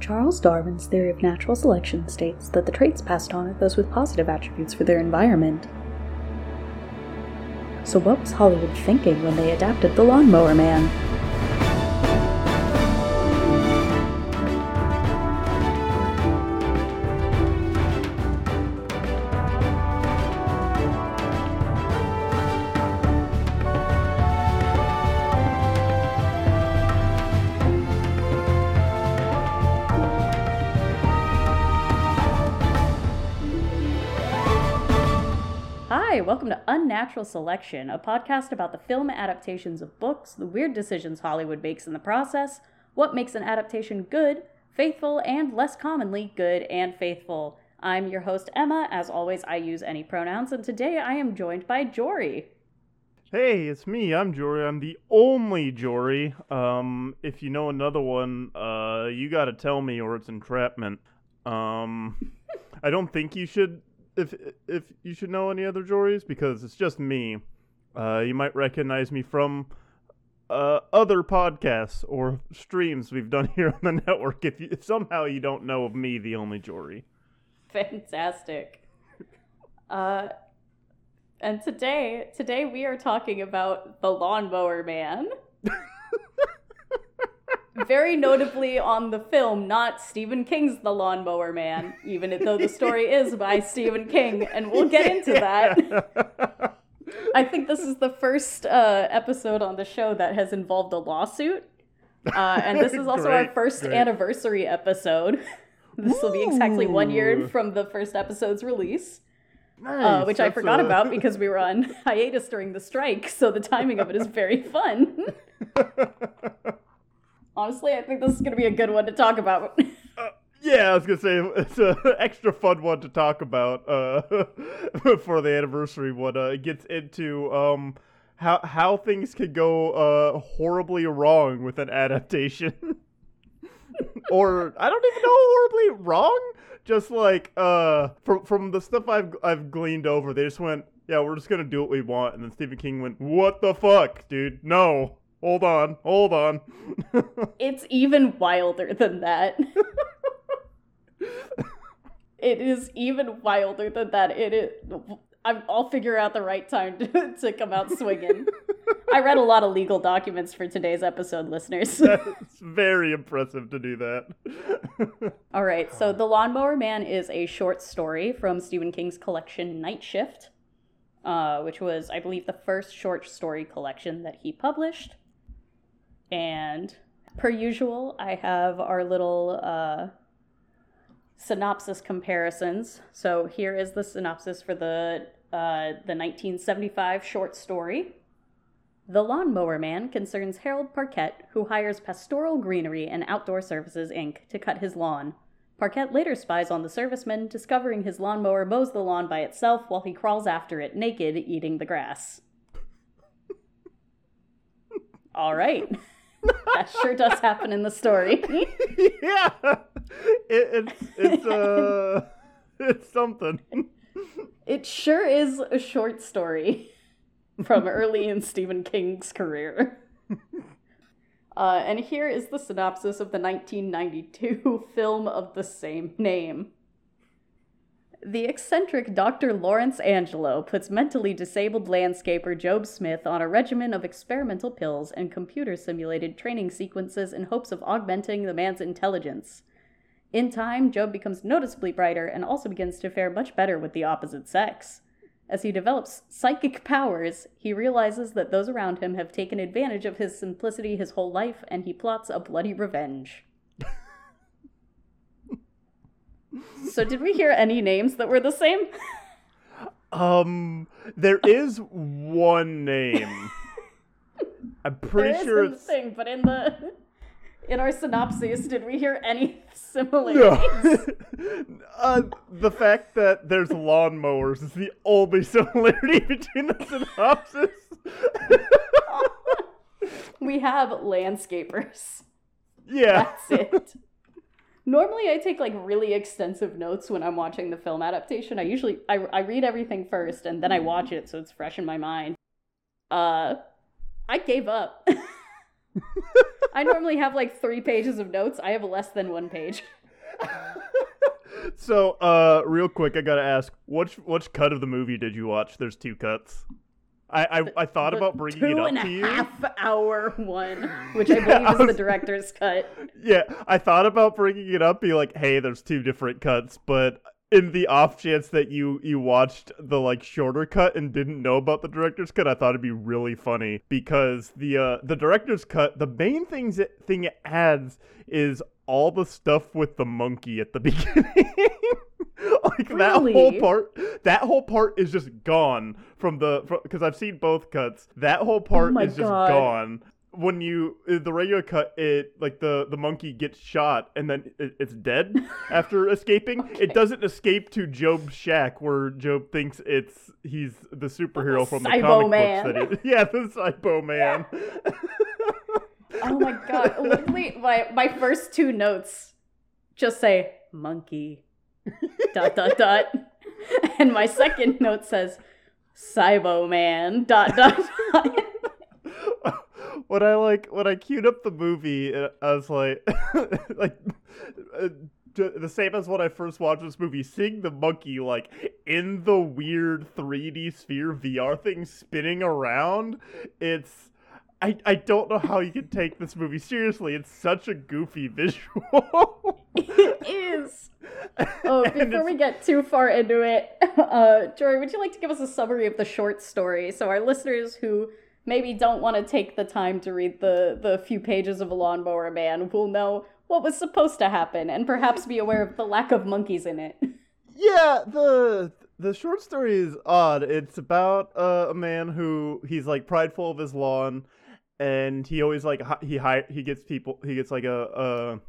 Charles Darwin's theory of natural selection states that the traits passed on are those with positive attributes for their environment. So, what was Hollywood thinking when they adapted The Lawnmower Man? To Unnatural Selection, a podcast about the film adaptations of books, the weird decisions Hollywood makes in the process, what makes an adaptation good, faithful, and less commonly good and faithful. I'm your host, Emma. As always, I use any pronouns, and today I am joined by Jory. Hey, it's me. I'm Jory. I'm the only Jory. Um, if you know another one, uh, you gotta tell me or it's entrapment. Um, I don't think you should. If if you should know any other Jories because it's just me. Uh, you might recognize me from uh, other podcasts or streams we've done here on the network. If, you, if somehow you don't know of me, the only Jory. Fantastic. Uh, and today, today we are talking about the Lawnmower Man. Very notably on the film, not Stephen King's The Lawnmower Man, even though the story is by Stephen King, and we'll get into that. I think this is the first uh, episode on the show that has involved a lawsuit. Uh, and this is also our first great. anniversary episode. This will be exactly one year from the first episode's release, uh, Nice, which I forgot a- about because we were on hiatus during the strike, so the timing of it is very fun. Honestly, I think this is going to be a good one to talk about. Yeah, I was gonna say it's an extra fun one to talk about uh, for the anniversary one. Uh, it gets into um, how how things could go uh, horribly wrong with an adaptation, or I don't even know horribly wrong. Just like uh, from from the stuff I've I've gleaned over, they just went, yeah, we're just gonna do what we want, and then Stephen King went, what the fuck, dude? No, hold on, hold on. it's even wilder than that. it is even wilder than that. It is. I'm, I'll figure out the right time to, to come out swinging. I read a lot of legal documents for today's episode, listeners. it's very impressive to do that. All right, so The Lawnmower Man is a short story from Stephen King's collection Night Shift, uh, which was, I believe, the first short story collection that he published. And per usual, I have our little uh, synopsis comparisons. So here is the synopsis for the uh, the 1975 short story. The Lawnmower Man concerns Harold Parkette, who hires Pastoral Greenery and Outdoor Services Inc. to cut his lawn. Parkette later spies on the serviceman, discovering his lawnmower mows the lawn by itself while he crawls after it naked, eating the grass. All right. That sure does happen in the story. yeah, it, it's it's uh it's something. it sure is a short story from early in Stephen King's career. Uh, and here is the synopsis of the 1992 film of the same name. The eccentric Dr. Lawrence Angelo puts mentally disabled landscaper Job Smith on a regimen of experimental pills and computer simulated training sequences in hopes of augmenting the man's intelligence. In time, Job becomes noticeably brighter and also begins to fare much better with the opposite sex. As he develops psychic powers, he realizes that those around him have taken advantage of his simplicity his whole life, and he plots a bloody revenge. so, did we hear any names that were the same? Um, there is one name. I'm pretty There sure it's thing, but in the in our synopsis, did we hear any similarities? no. uh, the fact that there's lawnmowers is the only similarity between the synopsis. we have landscapers. yeah. That's it. Normally, I take like really extensive notes when I'm watching the film adaptation. I usually I, I read everything first and then I watch it so it's fresh in my mind. Uh, I gave up. I normally have like three pages of notes. I have less than one page. so, uh, real quick, I gotta ask, which which cut of the movie did you watch? There's two cuts. I I, I thought The about bringing it up and a to you. half hour one, which I Yeah, believe I is the director's cut. Yeah, I thought about bringing it up, be like, hey, there's two different cuts, but in the off chance that you you watched the like shorter cut and didn't know about the director's cut, I thought it'd be really funny because the uh the director's cut, the main things it, thing it adds is all the stuff with the monkey at the beginning. like that whole part that whole part is just gone from the because I've seen both cuts. That whole part Oh is just God. gone when you uh, the regular cut it like the the monkey gets shot and then it, it's dead after escaping it doesn't escape to job's shack where job thinks it's he's the superhero from the comic man. books that he, yeah the cybo man Oh my god! Literally, my my first two notes just say monkey, dot dot dot, and my second note says Cybo man, dot dot dot. when I like when I queued up the movie, I was like, like uh, the same as when I first watched this movie. Seeing the monkey like in the weird 3D sphere VR thing spinning around, it's. I, I don't know how you can take this movie seriously. It's such a goofy visual. It is. Oh, before we get too far into it, uh, Jory, would you like to give us a summary of the short story so our listeners who maybe don't want to take the time to read the the few pages of a lawnmower man will know what was supposed to happen and perhaps be aware of the lack of monkeys in it. Yeah, the the short story is odd. It's about uh, a man who he's like prideful of his lawn, and he always like he hi- he gets people he gets like a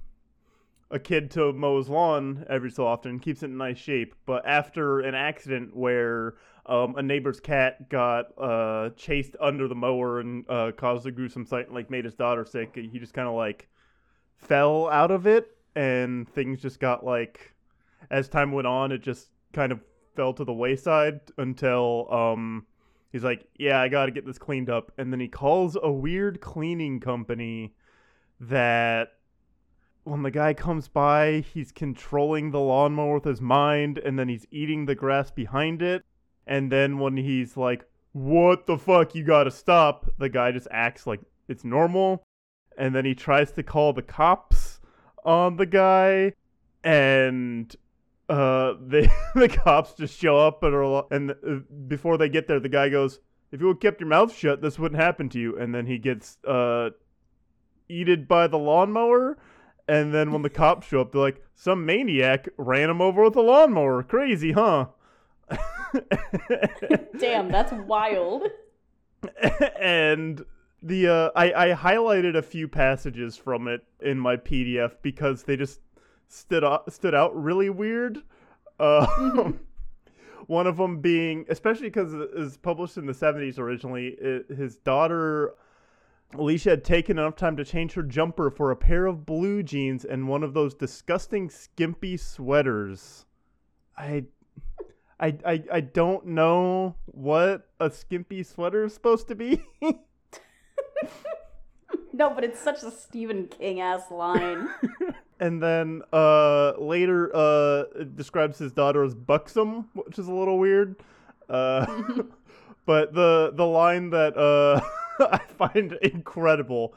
a a kid to mow his lawn every so often, keeps it in nice shape. But after an accident where um, a neighbor's cat got uh, chased under the mower and uh, caused a gruesome sight, and like made his daughter sick, he just kind of like fell out of it, and things just got like as time went on, it just kind of fell to the wayside until um he's like, "Yeah, I got to get this cleaned up." And then he calls a weird cleaning company that when the guy comes by, he's controlling the lawnmower with his mind and then he's eating the grass behind it. And then when he's like, "What the fuck? You got to stop." The guy just acts like it's normal. And then he tries to call the cops on the guy and uh, they the cops just show up and are, and uh, before they get there, the guy goes, "If you would kept your mouth shut, this wouldn't happen to you." And then he gets uh, eated by the lawnmower. And then when the cops show up, they're like, "Some maniac ran him over with a lawnmower. Crazy, huh?" Damn, that's wild. and the uh, I, I highlighted a few passages from it in my PDF because they just stood out, stood out really weird. Uh, one of them being, especially because it was published in the 70s originally, it, his daughter Alicia had taken enough time to change her jumper for a pair of blue jeans and one of those disgusting skimpy sweaters. I I, I, I don't know what a skimpy sweater is supposed to be. No, but it's such a Stephen King ass line. and then uh, later uh, describes his daughter as buxom, which is a little weird. Uh, but the the line that uh, I find incredible.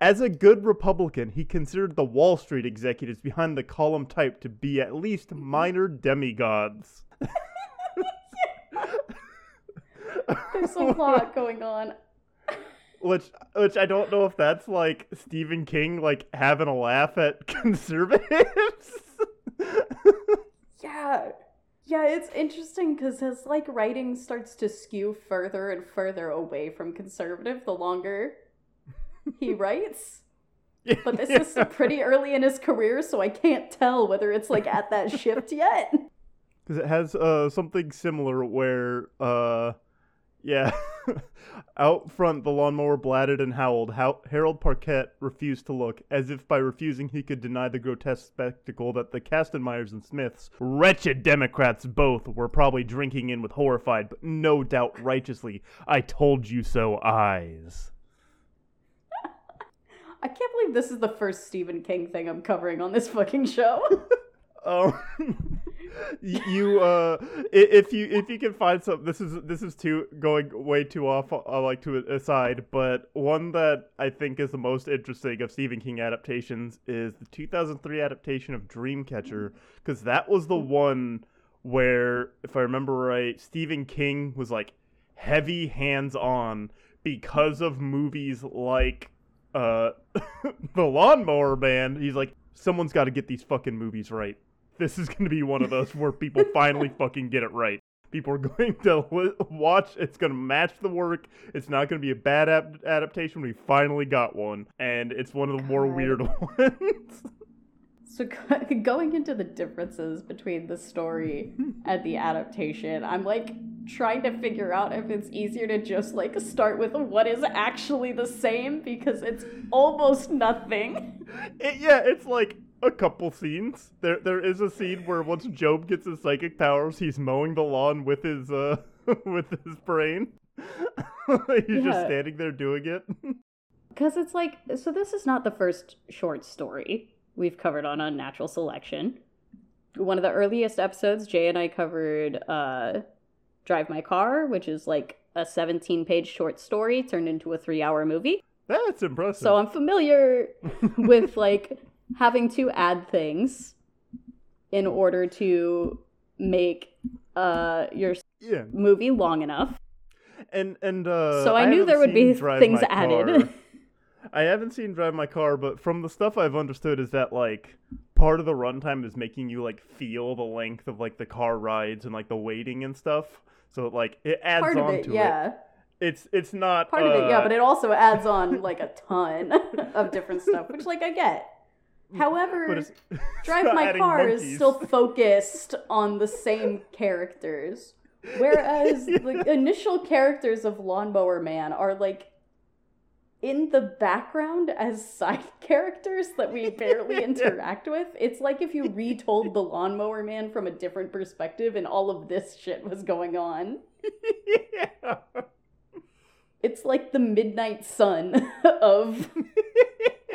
As a good Republican, he considered the Wall Street executives behind the column type to be at least minor demigods. There's a lot going on. Which, which I don't know if that's like Stephen King like having a laugh at conservatives. Yeah. Yeah, it's interesting because his like writing starts to skew further and further away from conservative the longer he writes. But this is pretty early in his career, so I can't tell whether it's like at that shift yet. because it has uh something similar where uh yeah. Out front the lawnmower blatted and howled. How- harold Parkette refused to look as if by refusing he could deny the grotesque spectacle that the kastenmeyers and smiths wretched democrats both were probably drinking in with horrified but no doubt righteously i told you so eyes. I can't believe this is the first Stephen King thing I'm covering on this fucking show. Um, you uh, if you if you can find some, this is this is too going way too off. I like to aside, but one that I think is the most interesting of Stephen King adaptations is the 2003 adaptation of Dreamcatcher, because that was the one where, if I remember right, Stephen King was like heavy hands on because of movies like uh the Lawnmower Man. He's like, someone's got to get these fucking movies right this is going to be one of those where people finally fucking get it right. People are going to li- watch. It's going to match the work. It's not going to be a bad ap- adaptation. We finally got one, and it's one of the more weird ones. So going into the differences between the story and the adaptation, I'm like trying to figure out if it's easier to just like start with what is actually the same because it's almost nothing. It- yeah, it's like a couple scenes. There, there is a scene where once Job gets his psychic powers, he's mowing the lawn with his uh with his brain. he's just standing there doing it. Because it's like, so this is not the first short story we've covered on Unnatural Selection. One of the earliest episodes, Jay and I covered uh, Drive My Car, which is like a 17 page short story turned into a three hour movie. That's impressive. So I'm familiar with like having to add things in order to make uh, your yeah, movie long enough. and and uh, So I knew there would be things added. I haven't seen Drive My Car, but from the stuff I've understood is that like part of the runtime is making you like feel the length of like the car rides and like the waiting and stuff. So like it adds Part of on it, to yeah. it. It's it's not Part of it, yeah, uh, but it also adds on like a ton of different stuff, which like I get. However, Drive My Car is still focused on the same characters. Whereas the initial characters of Lawnmower Man are like in the background as side characters that we barely interact with. It's like if you retold the Lawnmower Man from a different perspective and all of this shit was going on. yeah. It's like the midnight sun of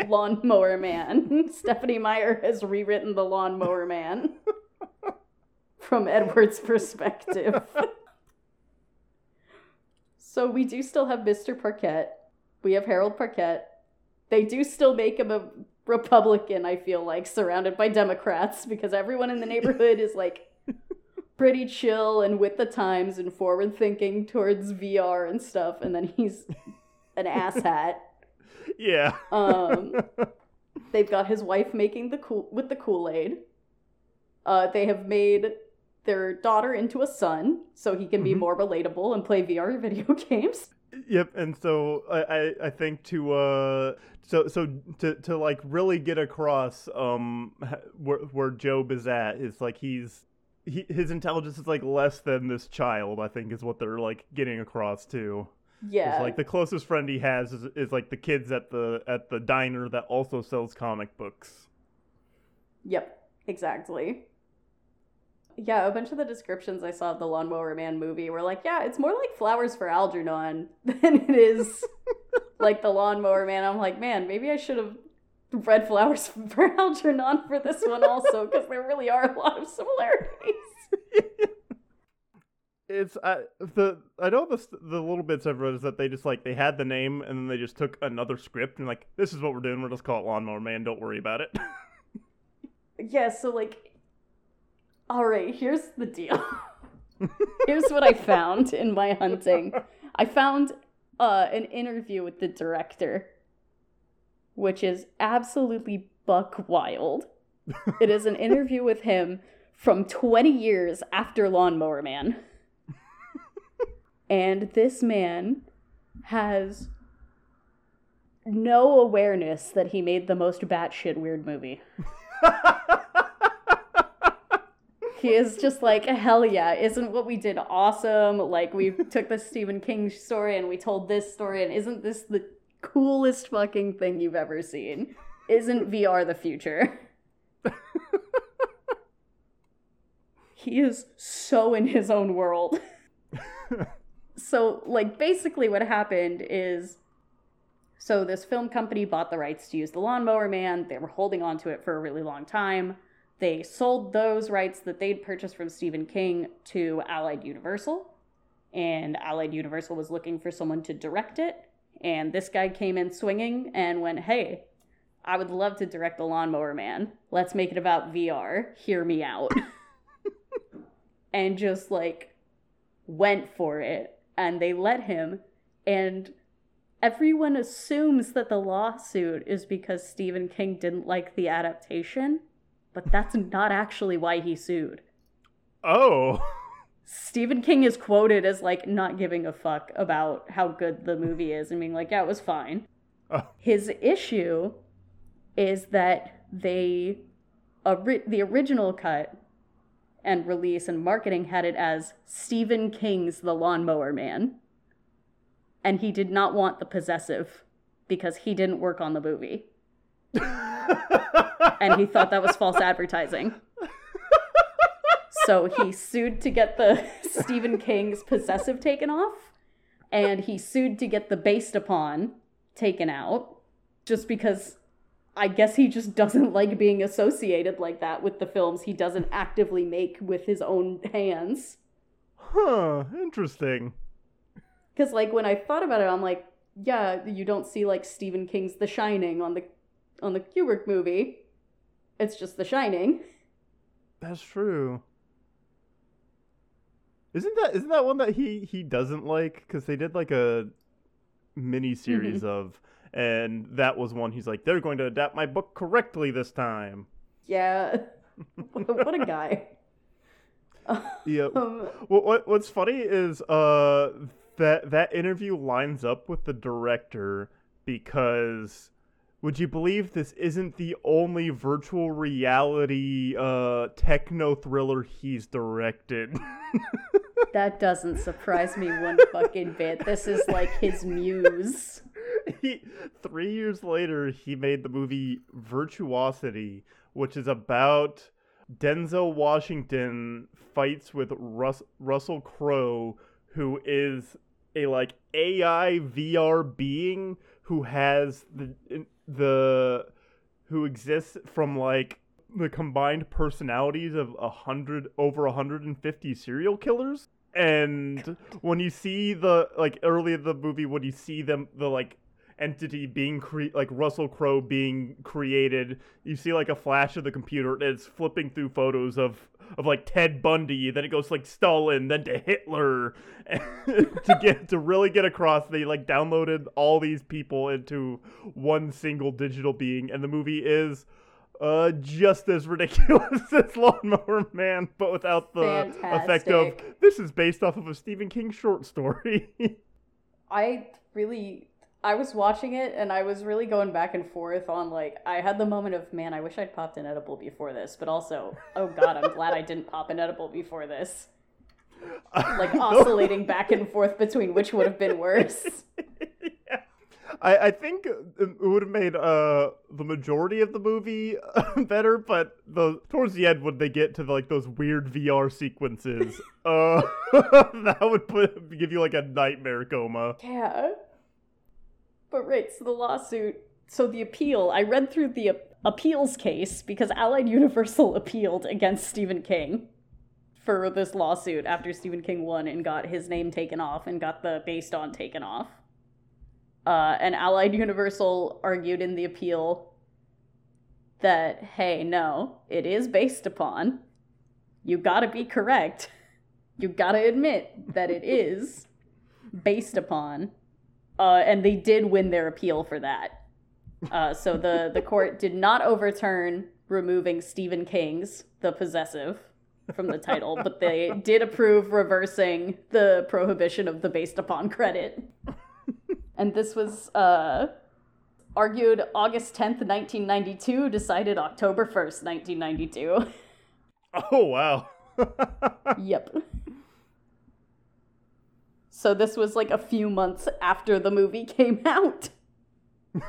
Lawnmower Man. Stephenie Meyer has rewritten the Lawnmower Man from Edward's perspective. so we do still have Mr. Parkette. We have Harold Parkette. They do still make him a Republican, I feel like, surrounded by Democrats, because everyone in the neighborhood is like pretty chill and with the times and forward thinking towards VR and stuff, and then he's an asshat. Yeah. Um, they've got his wife making the cool with the Kool Aid. Uh, they have made their daughter into a son, so he can be Mhm. more relatable and play VR video games. Yep, and so I, I, I think to uh so so to, to like really get across um where where Job is at is like he's he, his intelligence is like less than this child I think is what they're like getting across to. Yeah, like the closest friend he has is, is like the kids at the at the diner that also sells comic books. Yep, exactly. Yeah, a bunch of the descriptions I saw of the Lawnmower Man movie were like, yeah, it's more like Flowers for Algernon than it is like the Lawnmower Man. I'm like, man, maybe I should have read Flowers for Algernon for this one also, because there really are a lot of similarities. It's I the I know the the little bits I've read is that they just like they had the name and then they just took another script and like this is what we're doing we'll just call it Lawnmower Man don't worry about it. Yeah, so like, all right, here's the deal. here's what I found in my hunting. I found uh, an interview with the director, which is absolutely buck wild. it is an interview with him from 20 years after Lawnmower Man. And this man has no awareness that he made the most batshit weird movie. He is just like, hell yeah, isn't what we did awesome? Like, we took the Stephen King story and we told this story, and isn't this the coolest fucking thing you've ever seen? Isn't VR the future? he is so in his own world. So, like, basically, what happened is So this film company bought the rights to use the Lawnmower Man. They were holding on to it for a really long time. They sold those rights that they'd purchased from Stephen King to Allied Universal. And Allied Universal was looking for someone to direct it. And this guy came in swinging and went, Hey, I would love to direct The Lawnmower Man. Let's make it about VR. Hear me out. and just like went for it. And they let him. And everyone assumes that the lawsuit is because Stephen King didn't like the adaptation, but that's not actually why he sued. Oh. Stephen King is quoted as like not giving a fuck about how good the movie is and being like, yeah, it was fine. Oh. His issue is that they, the original cut and release and marketing had it as Stephen King's The Lawnmower Man. And he did not want the possessive because he didn't work on the movie. and he thought that was false advertising. So he sued to get the Stephen King's possessive taken off, and he sued to get the based upon taken out, just because I guess he just doesn't like being associated like that with the films he doesn't actively make with his own hands. Huh, interesting. Because, like, when I thought about it, I'm like, yeah, you don't see, like, Stephen King's The Shining on the on the Kubrick movie. It's just The Shining. That's true. Isn't that isn't that one that he he doesn't like because they did like a mini mm-hmm. series of and that was one he's like they're going to adapt my book correctly this time. Yeah. what a guy. Yeah. Um, What, what what's funny is uh that that interview lines up with the director because would you believe this isn't the only virtual reality uh techno thriller he's directed? that doesn't surprise me one fucking bit. This is like his muse. he, 3 years later he made the movie Virtuosity which is about Denzel Washington fights with Rus- Russell Crowe who is a like AI VR being who has the the who exists from like the combined personalities of a hundred over 150 serial killers? And when you see the like early in the movie when you see them the like entity being cre- like Russell Crowe being created you see like a flash of the computer and it's flipping through photos of of like Ted Bundy then it goes like Stalin then to Hitler to get to really get across they like downloaded all these people into one single digital being. And the movie is uh, just as ridiculous as Lawnmower Man, but without the effect of this is based off of a Stephen King short story. I really I was watching it and I was really going back and forth on like I had the moment of man, I wish I'd popped an edible before this, but also, oh god, I'm glad I didn't pop an edible before this. Like oscillating back and forth between which would have been worse. I, I think it would have made uh the majority of the movie better, but the towards the end when they get to like those weird VR sequences, uh, that would put give you like a nightmare coma. Yeah. But right, so the lawsuit, so the appeal, I read through the appeals case because Allied Universal appealed against Stephen King for this lawsuit after Stephen King won and got his name taken off and got the based on taken off. Uh, and Allied Universal argued in the appeal that, hey, no, it is based upon. You gotta be correct. You gotta admit that it is based upon. Uh, and they did win their appeal for that. Uh, so the, the court did not overturn removing Stephen King's The Possessive from the title, but they did approve reversing the prohibition of the based upon credit. And this was uh, argued August 10th, 1992, decided October 1st, 1992. Oh wow. yep. So this was like a few months after the movie came out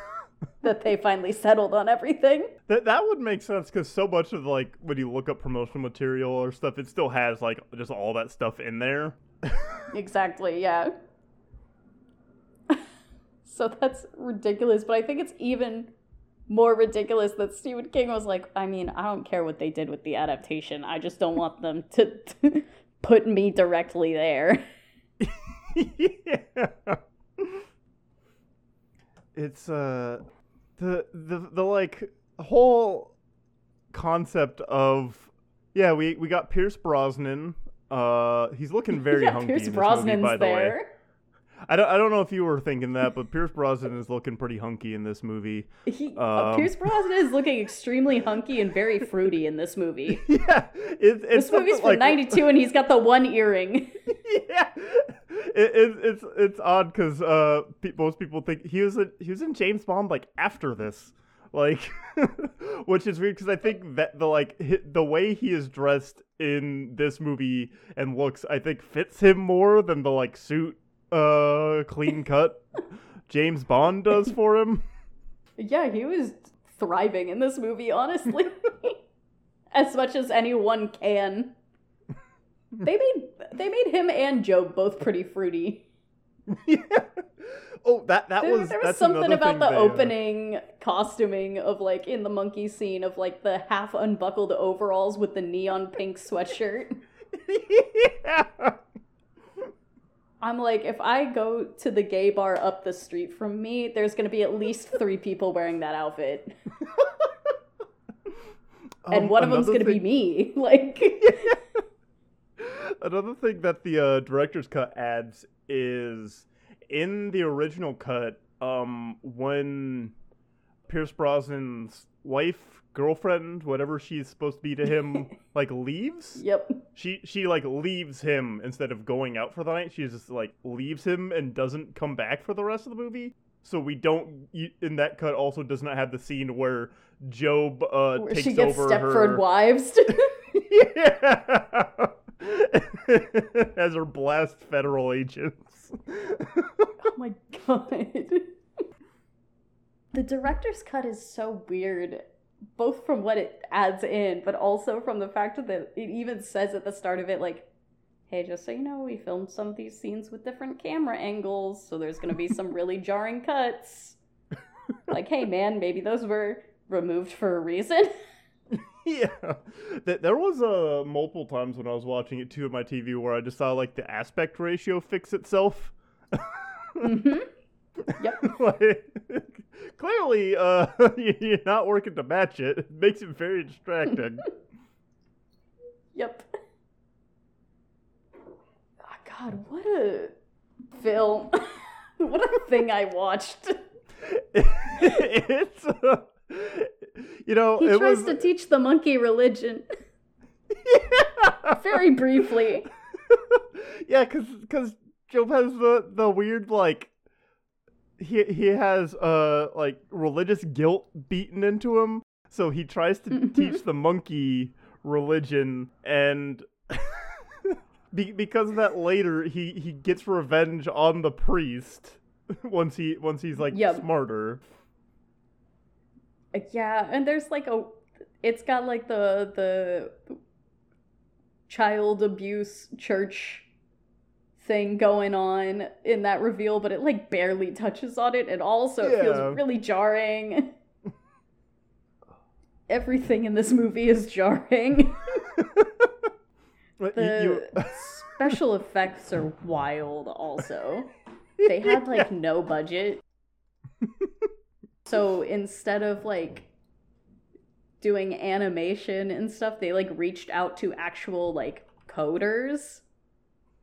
that they finally settled on everything. That that would make sense because so much of like when you look up promotional material or stuff, it still has like just all that stuff in there. Exactly, yeah. So that's ridiculous. But I think it's even more ridiculous that Stephen King was like, I mean, I don't care what they did with the adaptation. I just don't want them to, to put me directly there. yeah. It's uh the the the like whole concept of yeah, we we got Pierce Brosnan. Uh he's looking very yeah, hunky Pierce Brosnan's movie, by the way. I don't, I don't know if you were thinking that, but Pierce Brosnan is looking pretty hunky in this movie. He, uh, Um, Pierce Brosnan is looking extremely hunky and very fruity in this movie. yeah, it, it's This movie's from like, '92, and he's got the one earring. yeah, it, it, it's it's odd because uh, pe- most people think he was in, he was in James Bond like after this, like, which is weird because I think that the like the way he is dressed in this movie and looks, I think fits him more than the like suit, uh, clean cut James Bond does for him. Yeah, he was thriving in this movie, honestly. as much as anyone can. They made they made him and Job both pretty fruity. yeah. Oh, that that There, was there was something about the they, uh, opening costuming of like in the monkey scene of like the half unbuckled overalls with the neon pink sweatshirt. yeah. I'm like, if I go to the gay bar up the street from me, there's gonna be at least three people wearing that outfit. and Um, one of them's gonna be me. Like Another thing that the uh, director's cut adds is in the original cut, um, when Pierce Brosnan's wife, girlfriend, whatever she's supposed to be to him, like leaves. Yep. She she like leaves him instead of going out for the night. She just like leaves him and doesn't come back for the rest of the movie. So we don't in that cut also does not have the scene where Job uh Where takes she gets over Stepford her wives. yeah. As her blast federal agents. oh my god. The director's cut is so weird, both from what it adds in, but also from the fact that it even says at the start of it, like, hey, just so you know, we filmed some of these scenes with different camera angles, so there's gonna be some really jarring cuts. like, hey man, maybe those were removed for a reason. yeah. There was uh, multiple times when I was watching it too on my TV where I just saw like the aspect ratio fix itself. hmm Yep. like, clearly, uh, you're not working to match it. It makes it very distracting. Yep. Oh, God, what a film. what a thing I watched. it's, uh, you know, He it tries was to teach the monkey religion very briefly. yeah, because because Job has the the weird like he he has uh like religious guilt beaten into him, so he tries to teach the monkey religion, and be, because of that later he he gets revenge on the priest once he once he's like Yep. smarter. Yeah, and there's like a it's got like the the child abuse church thing going on in that reveal, but it like barely touches on it at all, so it Yeah. feels really jarring. Everything in this movie is jarring. But you- The special effects are wild also. They had like no budget. So instead of like doing animation and stuff, they like reached out to actual like coders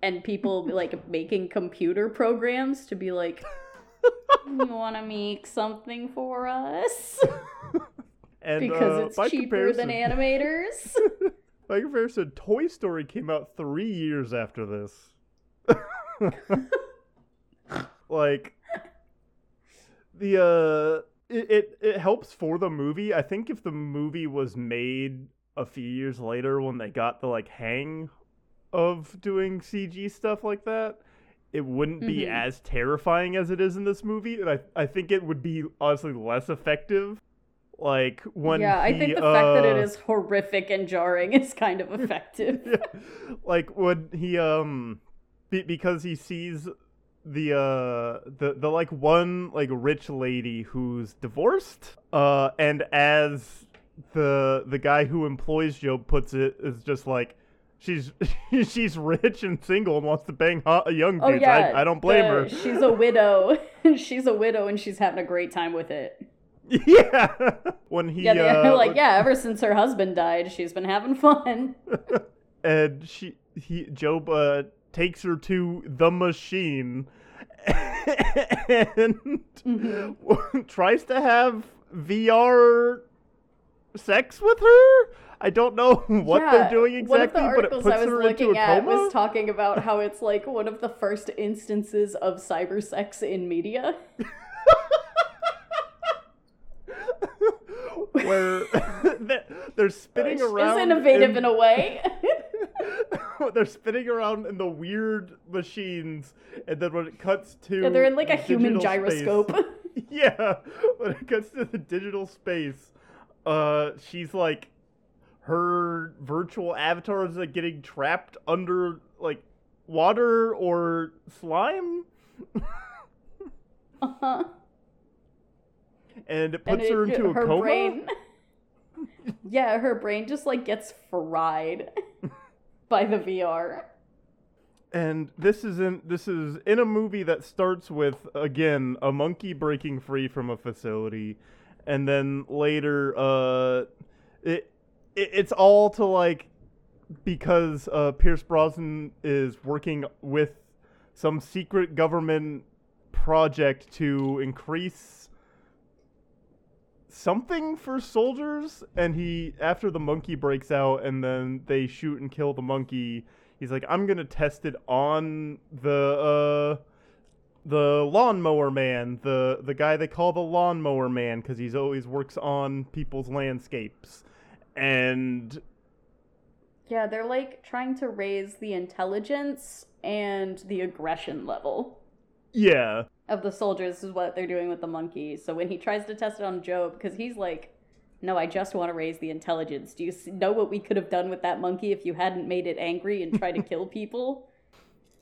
and people like making computer programs to be like you want to make something for us and, because uh, it's cheaper than animators. By comparison, Toy Story came out three years after this. like the uh, it, it it helps for the movie. I think if the movie was made a few years later when they got the like hang of doing CG stuff like that, it wouldn't be Mhm. as terrifying as it is in this movie, and I I think it would be honestly less effective. Like when yeah, I think he, the fact that it uh, horrific and jarring is kind of effective. yeah. like when he um be- because he sees the uh the the like one like rich lady who's divorced uh and as the the guy who employs Job puts it is just like she's she's rich and single and wants to bang hot young Oh dudes. yeah, I, I don't blame the- her. She's a widow. she's a widow, and she's having a great time with it. yeah. when he Yeah, they're uh, like, yeah. Ever since her husband died, she's been having fun. and she he Job uh takes her to the machine and Mhm. tries to have VR sex with her. I don't know what Yeah, they're doing exactly, but it puts I was her into a at coma. was talking about how it's like one of the first instances of cyber sex in media. where they- they're spinning Which around. is innovative in, in a way. they're spinning around in the weird machines, and then when it cuts to yeah, they're in like a human digital space- gyroscope. yeah, when it cuts to the digital space, uh, she's like, her virtual avatar is like getting trapped under like water or slime, uh-huh. and it And puts her it- into a coma. brain. yeah, her brain just like gets fried by the VR. And this is in this is in a movie that starts with again a monkey breaking free from a facility, and then later uh, it, it it's all to like because uh, Pierce Brosnan is working with some secret government project to increase something for soldiers and he after the monkey breaks out and then they shoot and kill the monkey he's like i'm gonna test it on the uh the lawnmower man the the guy they call the lawnmower man because he's always works on people's landscapes and Yeah, they're like trying to raise the intelligence and the aggression level yeah of the soldiers is what they're doing with the monkey. So when he tries to test it on Job, because he's like, "No, I just want to raise the intelligence. Do you know what we could have done with that monkey if you hadn't made it angry and tried to kill people?"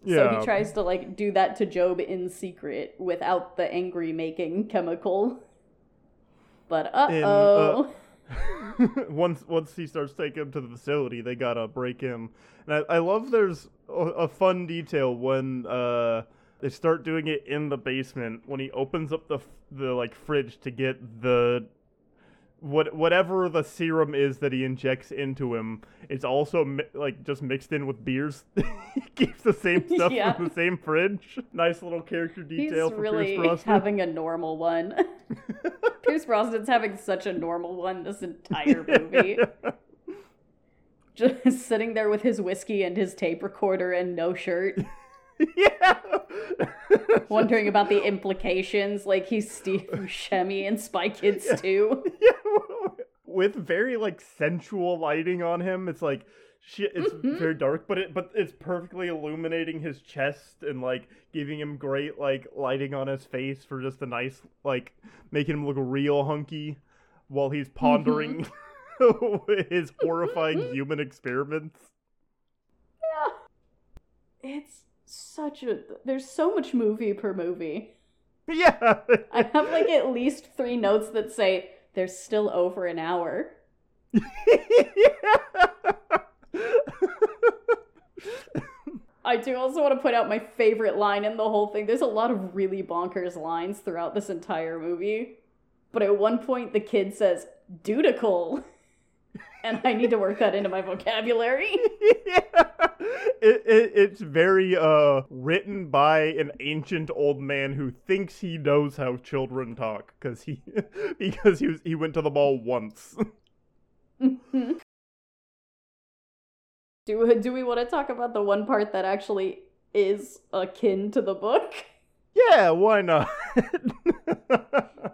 Yeah. So he tries to like do that to Job in secret without the angry making chemical. But uh In, uh, oh. once once he starts taking him to the facility, they gotta break him. And I, I love there's a, a fun detail when uh they start doing it in the basement when he opens up the the like fridge to get the what whatever the serum is that he injects into him. It's also mi- like just mixed in with beers. he keeps the same stuff Yeah. from the same fridge. Nice little character He's detail for really having a normal one. Pierce Brosnan's having such a normal one this entire movie. Just sitting there with his whiskey and his tape recorder and no shirt, yeah. wondering about the implications. Like he's Steve Buscemi in Spy Kids 2. yeah, with very like sensual lighting on him. It's like shit. It's Mhm. very dark, but it but it's perfectly illuminating his chest and like giving him great like lighting on his face for just a nice like making him look real hunky while he's pondering his horrifying human experiments. Yeah. It's such a. There's so much movie per movie. Yeah. I have like at least three notes that say there's still over an hour. I do also want to put out my favorite line in the whole thing. There's a lot of really bonkers lines throughout this entire movie. But at one point, the kid says, dudicle. And I need to work that into my vocabulary. yeah. It, it, it's very uh written by an ancient old man who thinks he knows how children talk because he because he was he went to the mall once. do, do we want to talk about the one part that actually is akin to the book? yeah, why not?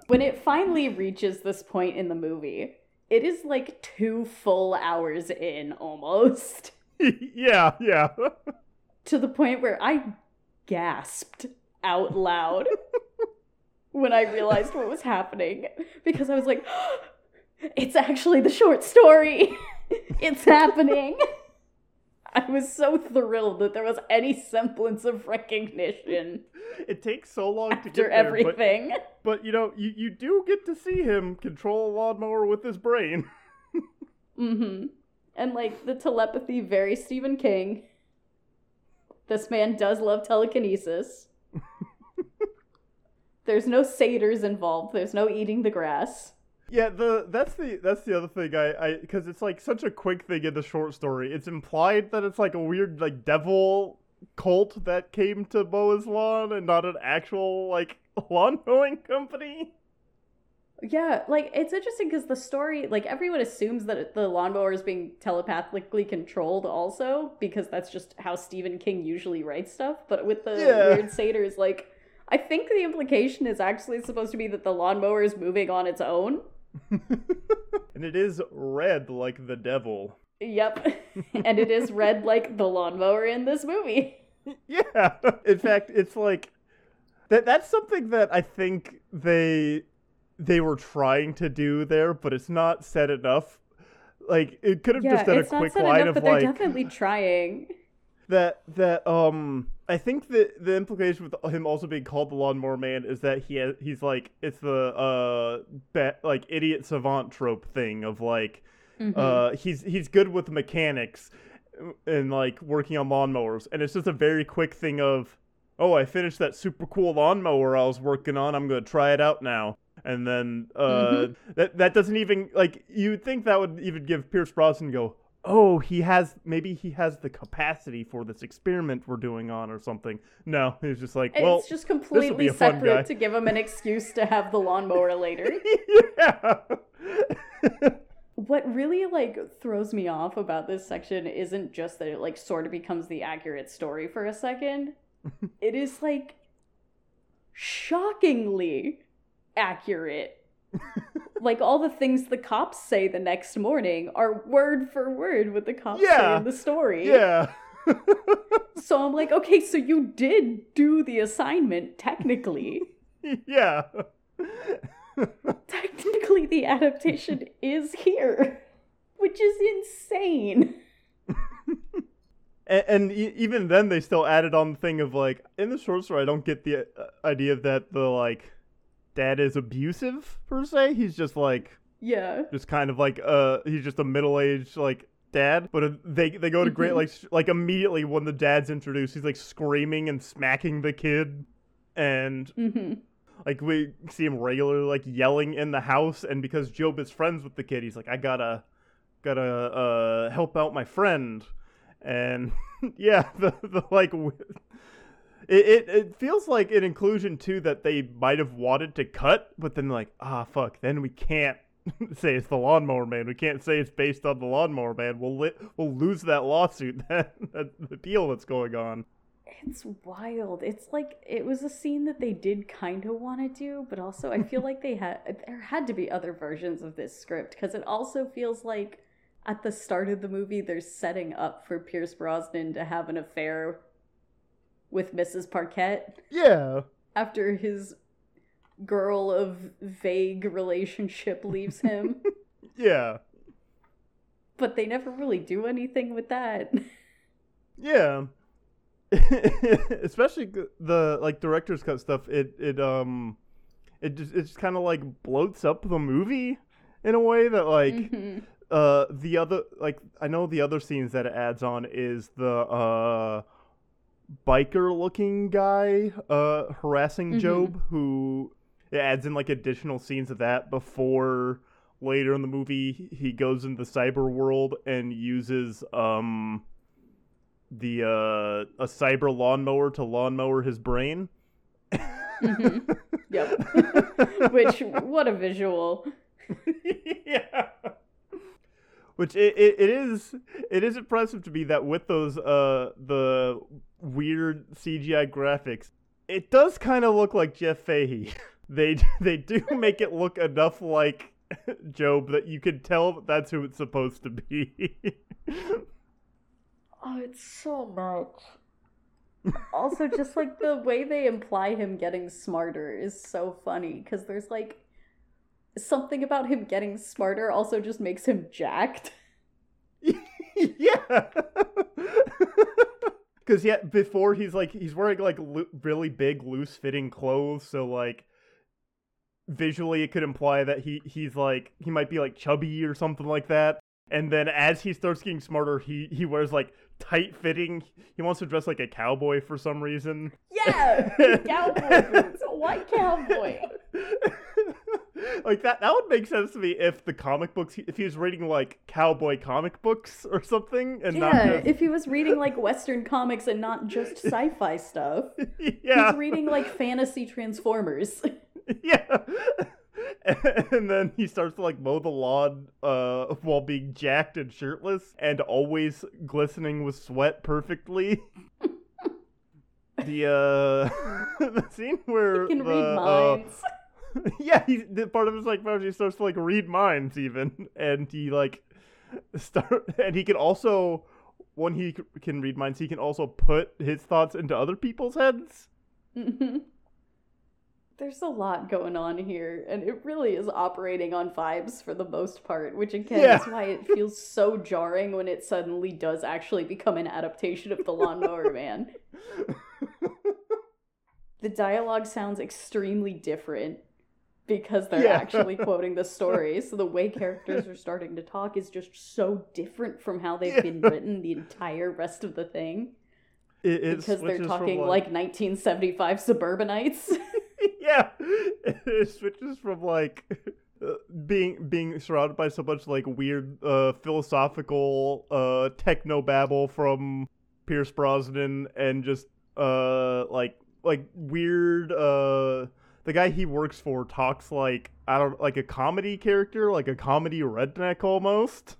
When it finally reaches this point in the movie, it is like two full hours in almost. yeah, yeah. To the point where I gasped out loud when I realized what was happening. Because I was like, it's actually the short story. it's happening. I was so thrilled that there was any semblance of recognition It takes so long to get there, but, everything. but you know, you, you do get to see him control a lawnmower with his brain. Mm-hmm. And like the telepathy, very Stephen King. This man does love telekinesis. There's no satyrs involved. There's no eating the grass. Yeah, the that's the that's the other thing I I because it's like such a quick thing in the short story. It's implied that it's like a weird like devil cult that came to his lawn and not an actual like lawn mowing company. Yeah, like it's interesting because the story, like everyone assumes that the lawnmower is being telepathically controlled, also because that's just how Stephen King usually writes stuff. But with the Yeah. weird satyrs, like I think the implication is actually supposed to be that the lawnmower is moving on its own. and it is red like the devil. Yep, and it is red like the lawnmower in this movie. Yeah. In fact, it's like that that's something that I think they they were trying to do there, but it's not said enough. Like it could have Yeah, just done a it's not quick line enough, of but they're like definitely trying. That that um I think the the implication with him also being called the lawnmower man is that he has, he's like it's the uh be, like idiot savant trope thing of like Mhm. uh he's he's good with mechanics and like working on lawnmowers and it's just a very quick thing of oh I finished that super cool lawnmower I was working on I'm gonna try it out now and then uh Mhm. that that doesn't even like you'd think that would even give Pierce Brosnan go oh he has maybe he has the capacity for this experiment we're doing on or something no he's just like well it's just completely a fun guy. separate to give him an excuse to have the lawnmower later. yeah what really like throws me off about this section isn't just that it like sort of becomes the accurate story for a second. it is like shockingly accurate. Like all the things the cops say the next morning are word for word what the cops say in the story. yeah So I'm like, okay, so you did do the assignment technically. yeah technically the adaptation is here, which is insane. and, and e- even then they still added on the thing of like in the short story i don't get the uh, idea that the like dad is abusive per se. He's just like Yeah. just kind of like uh he's just a middle-aged like dad. But uh, they they go to great Mhm. like like immediately when the dad's introduced he's like screaming and smacking the kid. And hmm like we see him regularly like yelling in the house. And because Jobe is friends with the kid he's like i gotta gotta uh help out my friend. And yeah the, the like it, it it feels like an inclusion too that they might have wanted to cut but then like ah fuck then we can't say it's the lawnmower man. We can't say it's based on the lawnmower man. We'll li- we'll lose that lawsuit that, that the deal that's going on. It's wild. It's like it was a scene that they did kind of want to do, but also I feel like they had there had to be other versions of this script because it also feels like at the start of the movie they're setting up for Pierce Brosnan to have an affair with Mrs. Parkette yeah after his girl of vague relationship leaves him. yeah but they never really do anything with that. Yeah. Especially the like director's cut stuff. It it um it just it just kind of like bloats up the movie in a way that like Mhm. uh the other like I know the other scenes that it adds on is the uh biker looking guy uh harassing Mhm. Jobe who it adds in like additional scenes of that before later in the movie he goes into the cyber world and uses um the uh a cyber lawnmower to lawnmower his brain. Mhm. Yep. Which what a visual. yeah. Which it, it, it is it is impressive to me that with those uh the weird CGI graphics, it does kind of look like Jeff Fahey. They they do make it look enough like Jobe that you can tell that's who it's supposed to be. Oh, it's so much. also, just like the way they imply him getting smarter is so funny because there's like something about him getting smarter also just makes him jacked. yeah. Because yeah, before he's like he's wearing like lo- really big, loose fitting clothes, so like visually it could imply that he he's like he might be like chubby or something like that. And then as he starts getting smarter, he he wears like tight fitting. He wants to dress like a cowboy for some reason. Yeah, cowboy boots, a white cowboy. Like that that would make sense to me if the comic books if he was reading like cowboy comic books or something and not Yeah, just if he was reading like Western comics and not just sci-fi stuff, yeah he's reading like fantasy Transformers. yeah and then he starts to like mow the lawn uh while being jacked and shirtless and always glistening with sweat perfectly the uh the scene where He can the, read uh, minds. yeah, he the part of his like he starts to like read minds even, and he like start and he can also when he can read minds, he can also put his thoughts into other people's heads. There's a lot going on here, and it really is operating on vibes for the most part, which again Yeah. is why it feels so jarring when it suddenly does actually become an adaptation of The Lawnmower Man. The dialogue sounds extremely different because they're Yeah. actually quoting the story, so the way characters are starting to talk is just so different from how they've been written the entire rest of the thing. It, it because they're talking like 1975 suburbanites. yeah, it switches from like uh, being being surrounded by so much like weird uh philosophical uh techno babble from Pierce Brosnan and just uh like like weird uh the guy he works for talks like I don't like a comedy character, like a comedy redneck almost.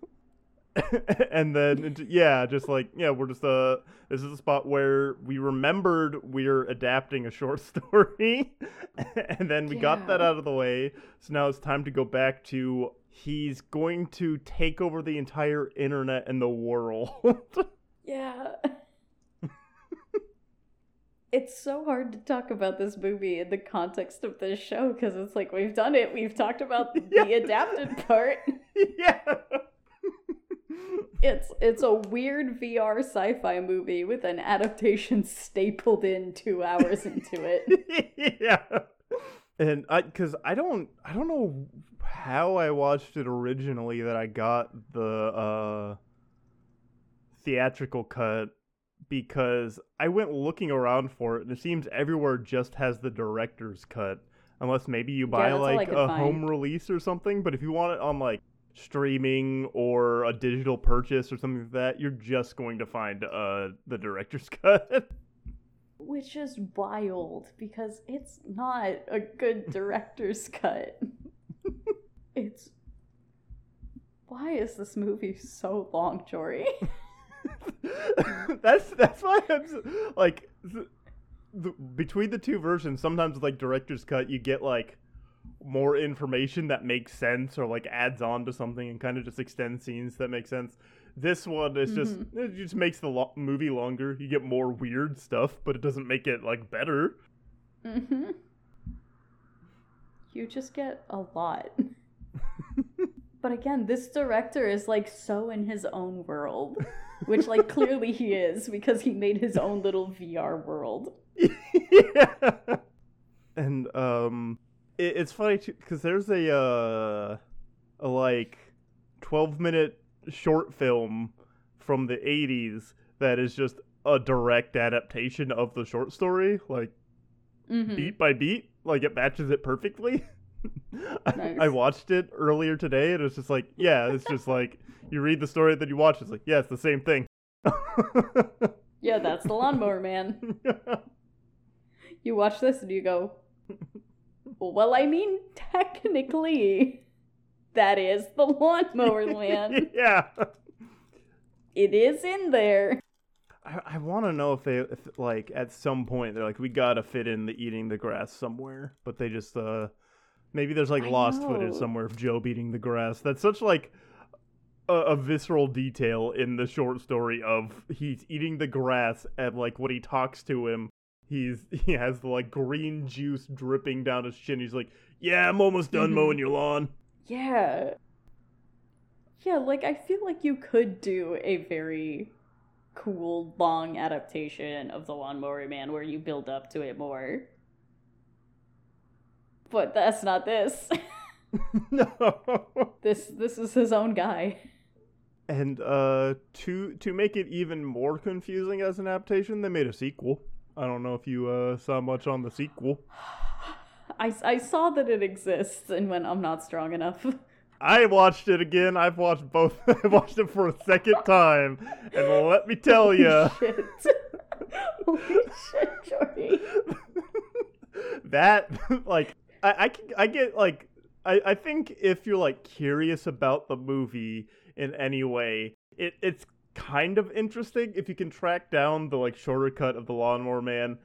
and then yeah, just like yeah, we're just uh this is a spot where we remembered we're adapting a short story and then we got that out of the way. So now it's time to go back to he's going to take over the entire internet and the world. Yeah. It's so hard to talk about this movie in the context of this show because it's like we've done it. We've talked about the Yeah. adapted part. yeah. It's it's a weird VR sci-fi movie with an adaptation stapled in 2 hours into it. yeah. And I cuz I don't I don't know how I watched it originally that I got the uh theatrical cut because I went looking around for it and it seems everywhere just has the director's cut unless maybe you buy I like a find. home release or something but if you want it on like streaming or a digital purchase or something like that you're just going to find uh the director's cut Which is wild because it's not a good director's cut. It's why is this movie so long, Jory? that's that's why I'm s- like th- between the two versions. Sometimes like director's cut, you get like more information that makes sense or like adds on to something and kind of just extends scenes that make sense. This one is just it just makes the lo- movie longer. You get more weird stuff, but it doesn't make it like better. Mm-hmm. You just get a lot. but again, this director is like so in his own world, which like clearly he is because he made his own little VR world. yeah. And um, it, it's funny too because there's a uh, a like twelve minute short film from the '80s that is just a direct adaptation of the short story, like Mhm. beat by beat, like it matches it perfectly. I, Nice. I watched it earlier today, and it's just like, yeah, it's just like you read the story, then you watch. It's like, yeah, it's the same thing. Yeah, that's the lawnmower man. You watch this and you go, well, I mean, technically, that is the lawnmower man. yeah. it is in there. I, I want to know if they, if like at some point they're like, we gotta fit in the eating the grass somewhere, but they just uh, maybe there's like I lost footage somewhere of Joe eating the grass. That's such like a, a visceral detail in the short story of he's eating the grass and like when he talks to him, he's he has the like green juice dripping down his chin. He's like, yeah, I'm almost done Mhm. mowing your lawn. Yeah. Yeah, like I feel like you could do a very cool long adaptation of the Lawnmower Man where you build up to it more. But that's not this. no. this this is his own guy. And uh, to to make it even more confusing as an adaptation, they made a sequel. I don't know if you uh, saw much on the sequel. I, I saw that it exists and went, I'm not strong enough. I watched it again. I've watched both. I watched it for a second time, and let me tell you, shit. Holy shit, Jory. that like I I, can, I get like I I think if you're like curious about the movie in any way, it it's kind of interesting if you can track down the like shorter cut of the Lawnmower Man.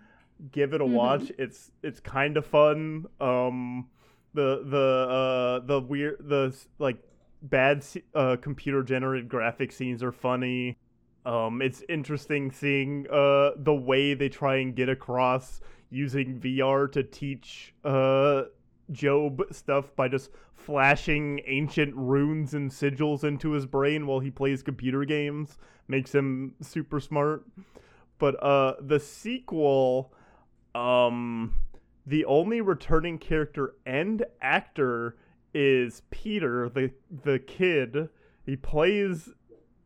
Give it a Mhm. watch. It's it's kind of fun. Um, the the uh the weird the like bad uh computer generated graphic scenes are funny. Um, it's interesting seeing uh the way they try and get across using VR to teach uh Jobe stuff by just flashing ancient runes and sigils into his brain while he plays computer games makes him super smart. But uh the sequel um the only returning character and actor is Peter, the the kid. He plays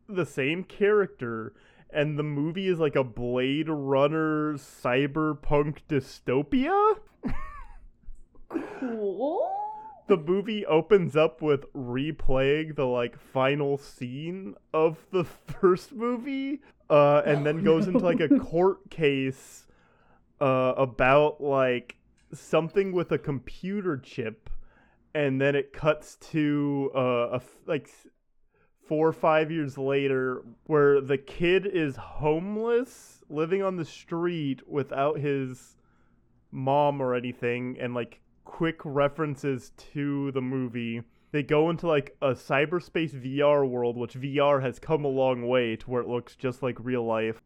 the same character and the movie is like a Blade Runner cyberpunk dystopia. Cool. the movie opens up with replaying the like final scene of the first movie uh and then goes into like a court case uh about like something with a computer chip and then it cuts to uh a like four or five years later where the kid is homeless living on the street without his mom or anything and like quick references to the movie. They go into like a cyberspace VR world which VR has come a long way to where it looks just like real life.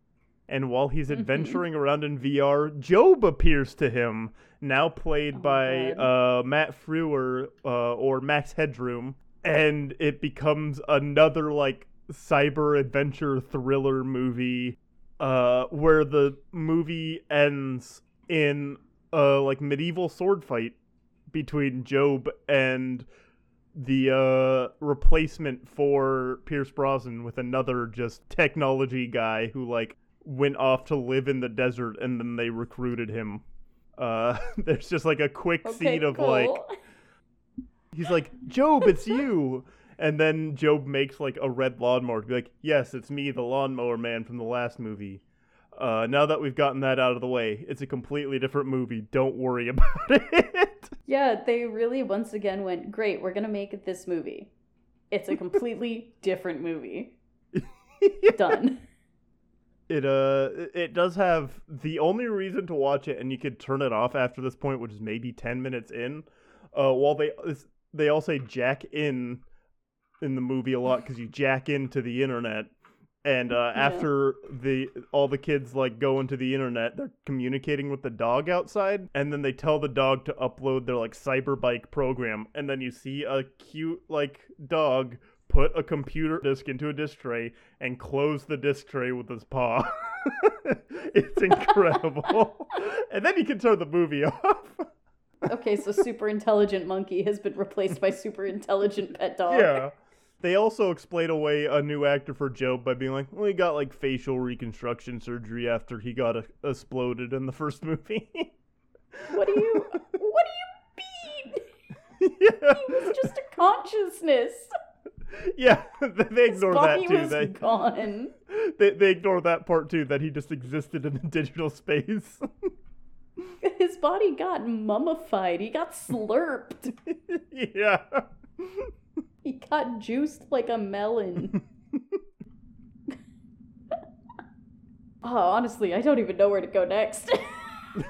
And while he's Mhm. adventuring around in VR Jobe appears to him now played Oh, by uh Matt Frewer uh, or Max Headroom and it becomes another like cyber adventure thriller movie uh where the movie ends in a like medieval sword fight between Jobe and the uh replacement for Pierce Brosnan with another just technology guy who like went off to live in the desert and then they recruited him. Uh there's just like a quick Okay, scene of cool. like he's like, Jobe, it's you. And then Jobe makes like a red lawnmower to be like, yes, it's me, the lawnmower man from the last movie. Uh, now that we've gotten that out of the way, it's a completely different movie. Don't worry about it. Yeah, they really once again went, great, we're gonna make this movie. It's a completely different movie. Done. It uh, it does have the only reason to watch it, and you could turn it off after this point, which is maybe ten minutes in. Uh, while they they all say jack in in the movie a lot because you jack into the internet, and uh, Yeah. after the all the kids like go into the internet, they're communicating with the dog outside, and then they tell the dog to upload their like cyber bike program, and then you see a cute like dog put a computer disk into a disk tray and close the disk tray with his paw. it's incredible. and then you can turn the movie off. Okay, so super intelligent monkey has been replaced by super intelligent pet dog. yeah. They also explain away a new actor for Jobe by being like, well, he got like facial reconstruction surgery after he got a- exploded in the first movie. What do you what do you mean? yeah. He was just a consciousness. Yeah, they ignore that too. They, gone. they they ignore that part too. That he just existed in the digital space. His body got mummified. He got slurped. yeah. He got juiced like a melon. oh, honestly, I don't even know where to go next. in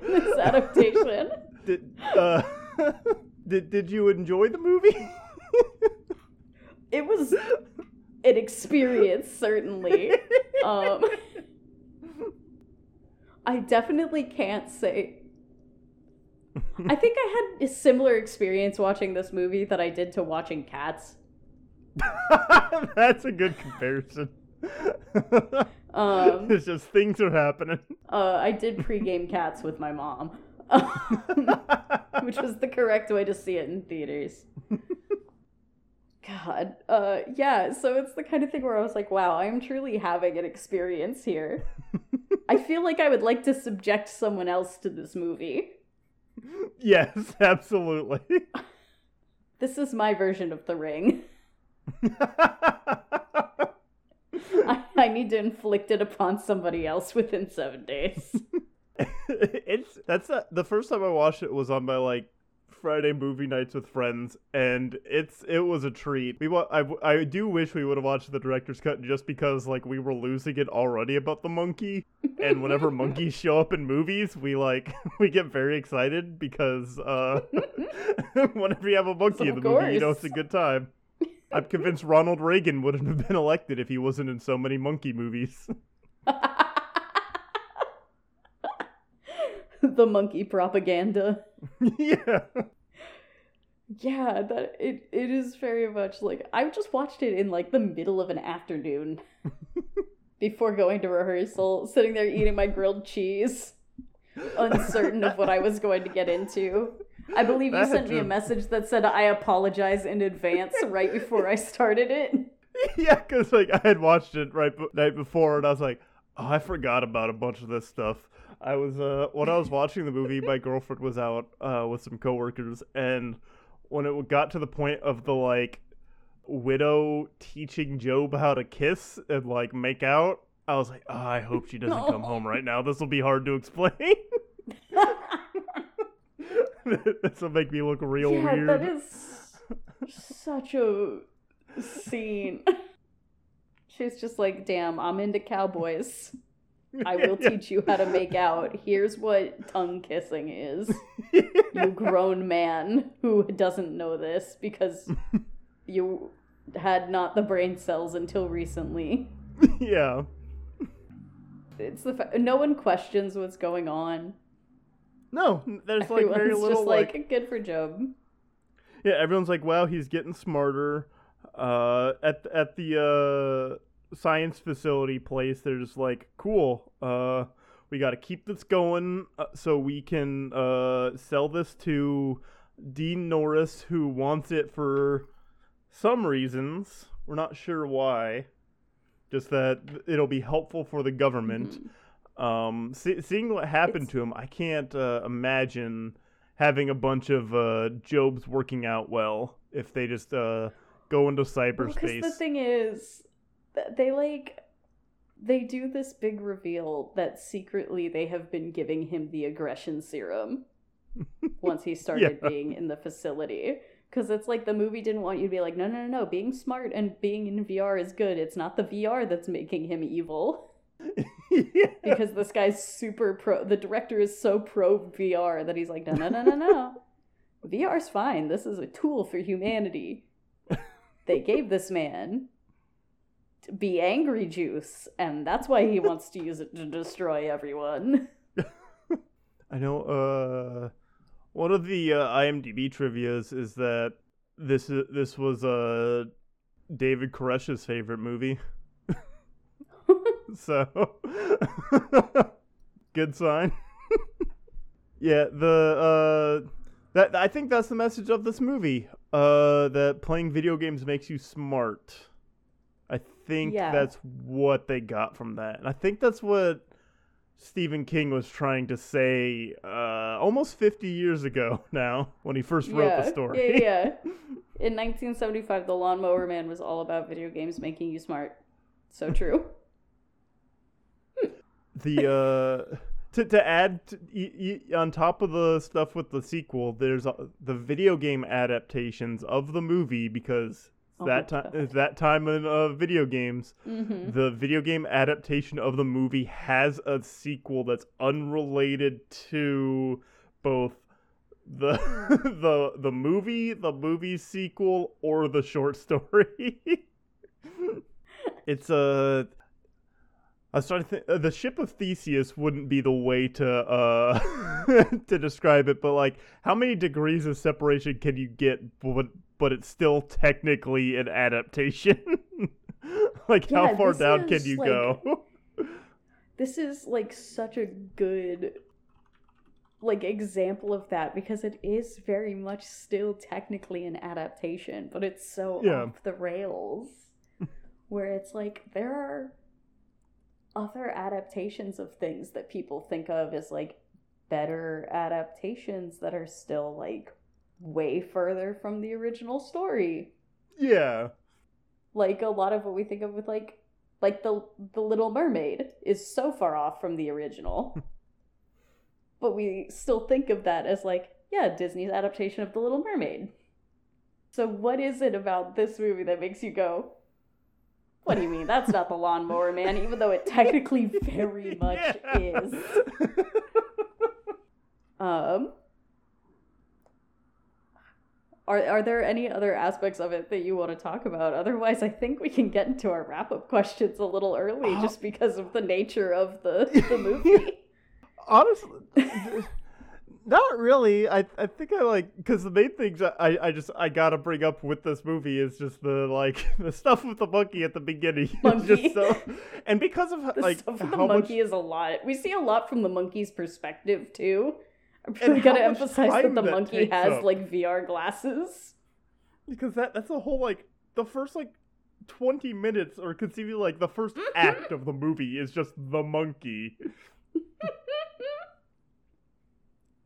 this adaptation. Did uh, did did you enjoy the movie? It was an experience, certainly. Um, I definitely can't say. I think I had a similar experience watching this movie that I did to watching Cats. That's a good comparison. Um, it's just things are happening. uh, I did pregame cats with my mom, which was the correct way to see it in theaters. God, uh, yeah. So it's the kind of thing where I was like, "Wow, I'm truly having an experience here." I feel like I would like to subject someone else to this movie. yes, absolutely. This is my version of The Ring. I, I need to inflict it upon somebody else within seven days. it's that's a, the first time I watched it was on my like Friday movie nights with friends, and it's it was a treat. We wa- I I do wish we would have watched the director's cut just because like we were losing it already about the monkey, and whenever monkeys show up in movies, we like we get very excited because uh whenever you have a monkey in the movie, you know it's a good time. I'm convinced Ronald Reagan wouldn't have been elected if he wasn't in so many monkey movies. the monkey propaganda. yeah. Yeah, that it it is very much like I just watched it in like the middle of an afternoon before going to rehearsal, sitting there eating my grilled cheese, uncertain of what I was going to get into. I believe you sent me a message that said I apologize in advance right before I started it. yeah, because like I had watched it right b- night before, and I was like, oh, I forgot about a bunch of this stuff. I was uh when I was watching the movie, my girlfriend was out uh with some coworkers, and when it got to the point of the like widow teaching Jobe how to kiss and like make out, I was like, oh, I hope she doesn't come home right now. This will be hard to explain. this will make me look real yeah, weird. that is such a scene. She's just like, damn, I'm into cowboys. I will Yeah. teach you how to make out. Here's what tongue kissing is. You grown man who doesn't know this because you had not the brain cells until recently. yeah. It's the fa- no one questions what's going on. No, there's like very little just like, like, good for Jobe. yeah. Everyone's like, wow, he's getting smarter. Uh, at at the uh science facility place, they're just like, cool. Uh, we got to keep this going uh, so we can uh sell this to Dean Norris, who wants it for some reasons. We're not sure why. Just that it'll be helpful for the government. Mhm. Um, see, seeing what happened It's- to him, I can't uh, imagine having a bunch of uh, Jobes working out well if they just uh, go into Because cyberspace. the thing is, they like they do this big reveal that secretly they have been giving him the aggression serum once he started Yeah. being in the facility. Because it's like the movie didn't want you to be like, no, no, no, no, being smart and being in VR is good. It's not the VR that's making him evil. yeah. Because this guy's super pro. The director is so pro VR that he's like, no, no, no, no, no. VR's fine. This is a tool for humanity. They gave this man be angry juice, and that's why he wants to use it to destroy everyone. I know. Uh, one of the uh, IMDb trivia's is that this is, this was uh, David Koresh's favorite movie. so good sign. yeah, the uh, that I think that's the message of this movie. Uh, that playing video games makes you smart. I think Yeah. that's what they got from that, and I think that's what Stephen King was trying to say uh, almost 50 years ago now when he first wrote yeah, the story. Yeah, yeah. In 1975, The Lawnmower Man was all about video games making you smart. So true. the uh to to add to, y- y- on top of the stuff with the sequel there's uh, the video game adaptations of the movie because Oh that time God. that time in uh, video games hmm the video game adaptation of the movie has a sequel that's unrelated to both the the the movie the movie sequel or the short story it's a I started think. Uh, the ship of Theseus wouldn't be the way to uh to describe it, but like, how many degrees of separation can you get b- but it's still technically an adaptation. like Yeah, how far down can you like- go? this is like such a good like example of that because it is very much still technically an adaptation but it's so Yeah. off the rails where it's like there are other adaptations of things that people think of as like better adaptations that are still like way further from the original story. Yeah. like a lot of what we think of with like like the the little mermaid is so far off from the original. But we still think of that as like yeah disney's adaptation of the little mermaid. So what is it about this movie that makes you go what do you mean? That's not the lawnmower man even though it technically very much Yeah. is. Um are, are there any other aspects of it that you want to talk about? Otherwise, I think we can get into our wrap up questions a little early Uh, just because of the nature of the, the movie. Honestly, not really. I I think I like because the main things I I just I gotta bring up with this movie is just the like the stuff with the monkey at the beginning. Monkey. just so, and because of the like stuff with the how much monkey is a lot. We see a lot from the monkey's perspective, too. I'm really gotta emphasize that the that monkey has up. like VR glasses. because that that's a whole like the first like 20 minutes or conceivably like the first act of the movie is just the monkey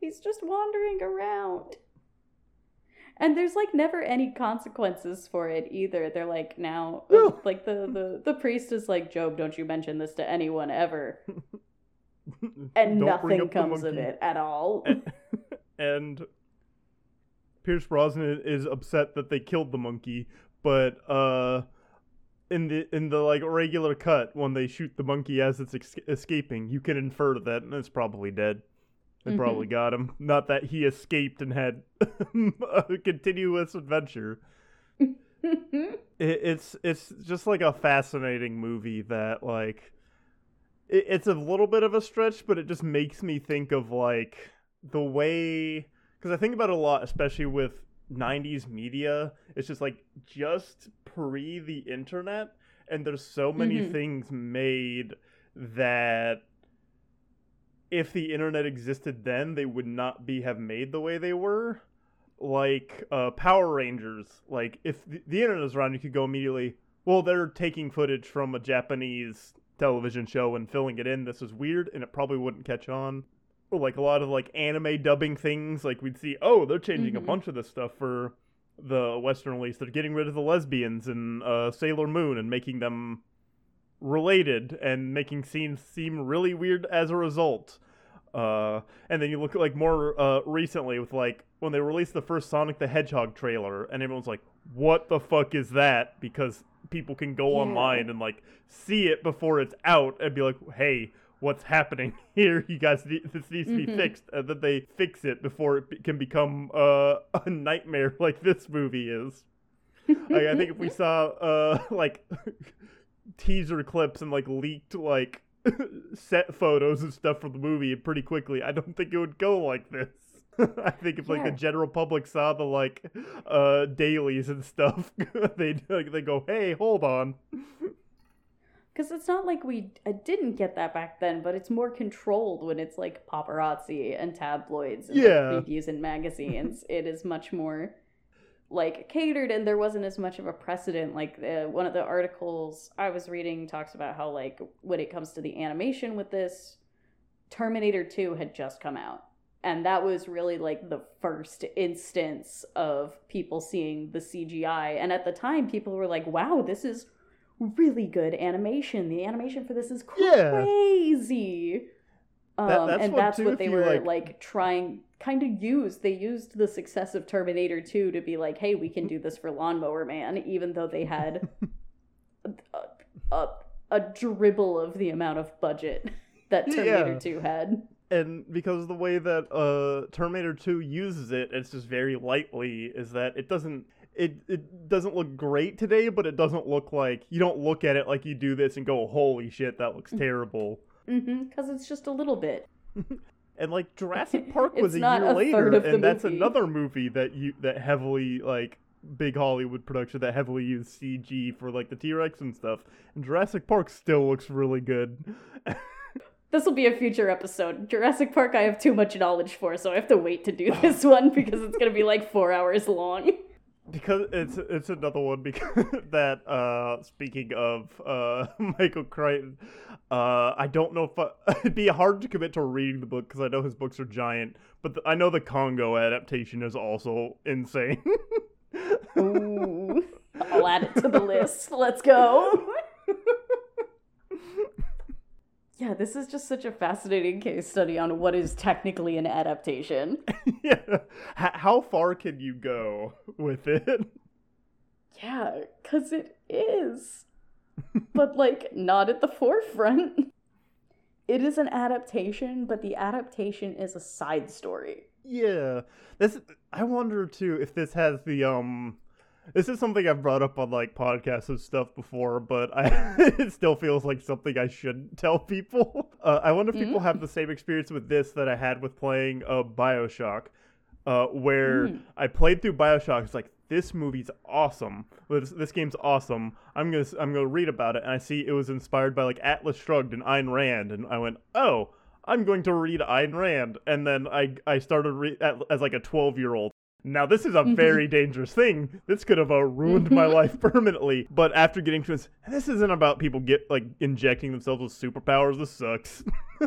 He's just wandering around. And there's like never any consequences for it either. They're like now No. like the, the the priest is like, Jobe, don't you mention this to anyone ever. And nothing comes of it at all. and, and Pierce Brosnan is upset that they killed the monkey, but uh in the in the like regular cut when they shoot the monkey as it's ex- escaping, you can infer that it's probably dead. They probably got him. Not that he escaped and had a continuous adventure. it, it's it's just like a fascinating movie that like it, it's a little bit of a stretch but it just makes me think of like the way because i think about it a lot especially with 90s media it's just like just pre the internet and there's so many Mhm. things made that if the internet existed then they would not be have made the way they were like uh, Power Rangers. Like if the, the internet is around, you could go immediately. Well, they're taking footage from a Japanese television show and filling it in. This is weird, and it probably wouldn't catch on. Or like a lot of like anime dubbing things, like we'd see, oh, they're changing Mhm. a bunch of this stuff for the Western release. They're getting rid of the lesbians in uh, Sailor Moon and making them related and making scenes seem really weird as a result. Uh, and then you look at like more uh, recently with like when they released the first Sonic the Hedgehog trailer, and everyone's like, "What the fuck is that?" Because people can go Yeah. online and like see it before it's out and be like, "Hey, what's happening here? You guys, this needs to be Mhm. fixed." And then they fix it before it can become uh, a nightmare like this movie is. Like, I think if we saw uh, like teaser clips and like leaked like set photos and stuff from the movie pretty quickly, I don't think it would go like this. I think if like the general public saw the like uh dailies and stuff, they like they go, "Hey, hold on." Because it's not like we I didn't get that back then, but it's more controlled when it's like paparazzi and tabloids and like, Yeah. previews and magazines. it is much more like catered, and there wasn't as much of a precedent. Like uh, one of the articles I was reading talks about how like when it comes to the animation with this, Terminator Two had just come out. And that was really like the first instance of people seeing the CGI. And at the time, people were like, wow, this is really good animation. The animation for this is Yeah. crazy. Um, That- that's and what, that's what they were like- like, trying, kind of used. They used the success of Terminator 2 to be like, hey, we can do this for Lawnmower Man, even though they had a, a, a dribble of the amount of budget that Terminator Yeah. 2 had. And because the way that uh Terminator 2 uses it, it's just very lightly is that it doesn't it it doesn't look great today, but it doesn't look like you don't look at it like you do this and go, "Holy shit, that looks terrible." Mm-hmm, because it's just a little bit. And like Jurassic Park was a year a later, and that's movie. another movie that you that heavily like big Hollywood production that heavily used CG for like the T Rex and stuff. And Jurassic Park still looks really good. This will be a future episode. Jurassic Park, I have too much knowledge for, so I have to wait to do this one because it's gonna be like four hours long. because it's it's another one because that uh speaking of uh Michael Crichton uh I don't know if I, it'd be hard to commit to reading the book because I know his books are giant but the, I know the Congo adaptation is also insane. Ooh, I'll add it to the list. Let's go. Yeah, this is just such a fascinating case study on what is technically an adaptation. yeah, H- how far can you go with it? Yeah, cuz it is. but like not at the forefront. It is an adaptation, but the adaptation is a side story. Yeah, this. I wonder too if this has the um. This is something I've brought up on like podcasts and stuff before, but I it still feels like something I shouldn't tell people. Uh, I wonder if people have the same experience with this that I had with playing uh, Bioshock, uh, where Mm. I played through Bioshock. It's like this movie's awesome. This, this game's awesome. I'm gonna I'm gonna read about it, and I see it was inspired by like Atlas Shrugged and Ayn Rand, and I went, oh, I'm going to read Ayn Rand, and then I I started re- at, as like a 12 year old. Now this is a very dangerous thing. This could have uh, ruined my life permanently. But after getting to this, this isn't about people get like injecting themselves with superpowers. This sucks.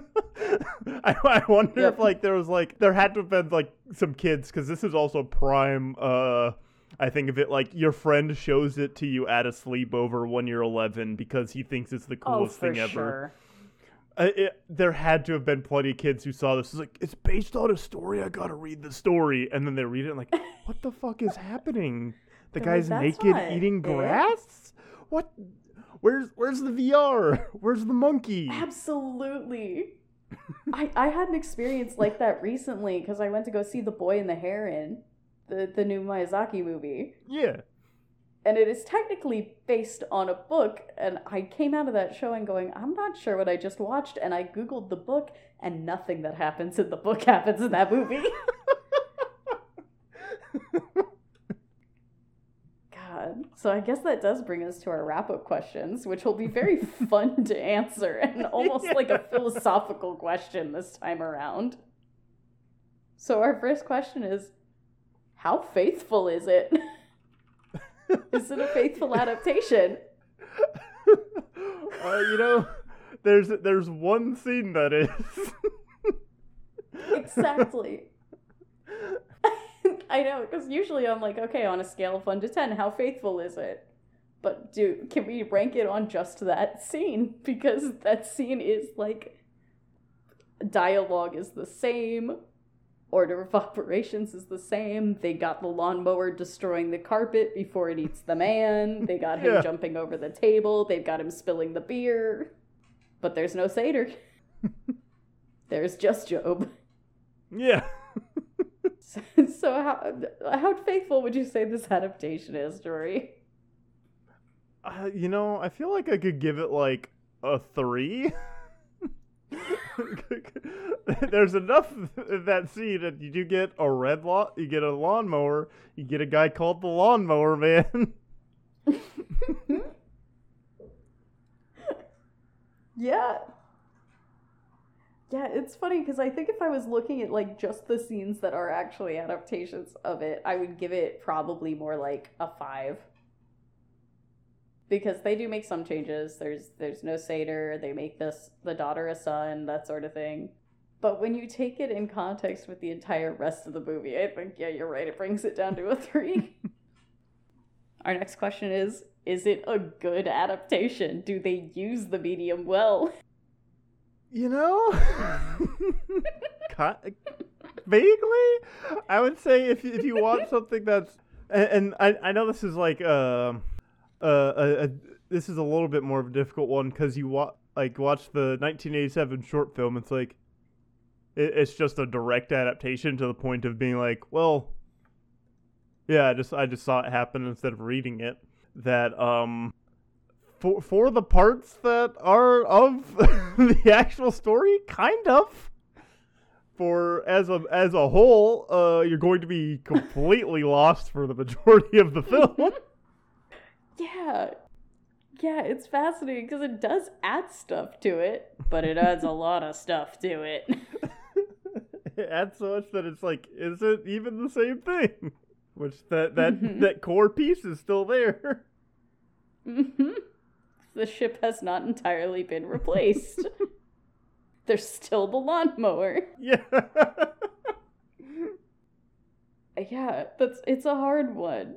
I, I wonder Yep. if like there was like there had to have been like some kids because this is also prime. uh I think of it like your friend shows it to you at a sleepover when you're 11 because he thinks it's the Oh, coolest for thing ever. sure. Uh, it, there had to have been plenty of kids who saw this. It's like it's based on a story. I gotta read the story, and then they read it and like, what the fuck is happening? The They're guy's "That's naked eating it." grass. What? Where's Where's the VR? Where's the monkey? Absolutely. I, I had an experience like that recently because I went to go see The Boy and the Heron, the, the new Miyazaki movie. Yeah. And it is technically based on a book. And I came out of that showing going, I'm not sure what I just watched. And I Googled the book, and nothing that happens in the book happens in that movie. God. So I guess that does bring us to our wrap up questions, which will be very fun to answer and almost like a philosophical question this time around. So our first question is How faithful is it? is it a faithful adaptation? uh, you know, there's there's one scene that is. Exactly. I know, because usually I'm like, okay, on a scale of 1 to 10, how faithful is it? But do can we rank it on just that scene? Because that scene is like dialogue is the same, order of operations is the same. They got the lawnmower destroying the carpet before it eats the man. They got him Yeah. jumping over the table. They've got him spilling the beer. But there's no satyr. there's just Jobe. yeah. So how how faithful would you say this adaptation is, Jory? Uh, you know, I feel like I could give it like a three. There's enough in that scene that you do get a red lawn, you get a lawnmower, you get a guy called the lawnmower man. Yeah. Yeah, it's funny because I think if I was looking at like just the scenes that are actually adaptations of it, I would give it probably more like a five. Because they do make some changes. There's there's no satyr. They make this the daughter a son, that sort of thing. But when you take it in context with the entire rest of the movie, I think yeah, you're right. It brings it down to a three. Our next question is Is it a good adaptation? Do they use the medium well? You know, Ki- vaguely, I would say if if you want something that's and, and I I know this is like um uh, a, a this is a little bit more of a difficult one because you wa- like watch the 1987 short film. It's like it, it's just a direct adaptation to the point of being like, well, yeah, I just I just saw it happen instead of reading it. That um for for the parts that are of the actual story, kind of. for as a as a whole, uh, you're going to be completely lost for the majority of the film. Yeah. Yeah, it's fascinating because it does add stuff to it, but it adds a lot of stuff to it. it adds so much that it's like, is it even the same thing? Which that that that core piece is still there. hmm The ship has not entirely been replaced. There's still the lawnmower. Yeah. Yeah, that's it's a hard one.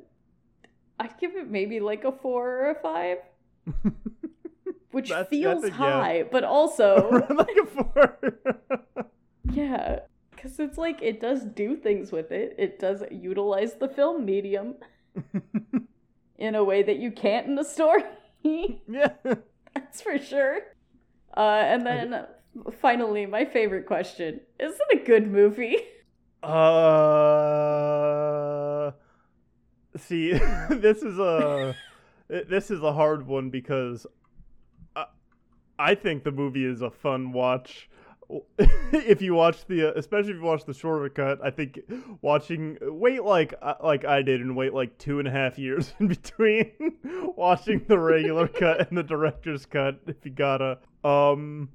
I'd give it maybe like a four or a five, which That's- feels that's high, but also like a four. yeah, because it's like it does do things with it. It does utilize the film medium in a way that you can't in a story. yeah. That's for sure. Uh, and then finally, my favorite question: Is it a good movie? Uh, see, this is a this is a hard one because I, I think the movie is a fun watch. if you watch the, uh, especially if you watch the shorter cut, I think watching wait like uh, like I did and wait like two and a half years in between watching the regular cut and the director's cut. If you gotta, um,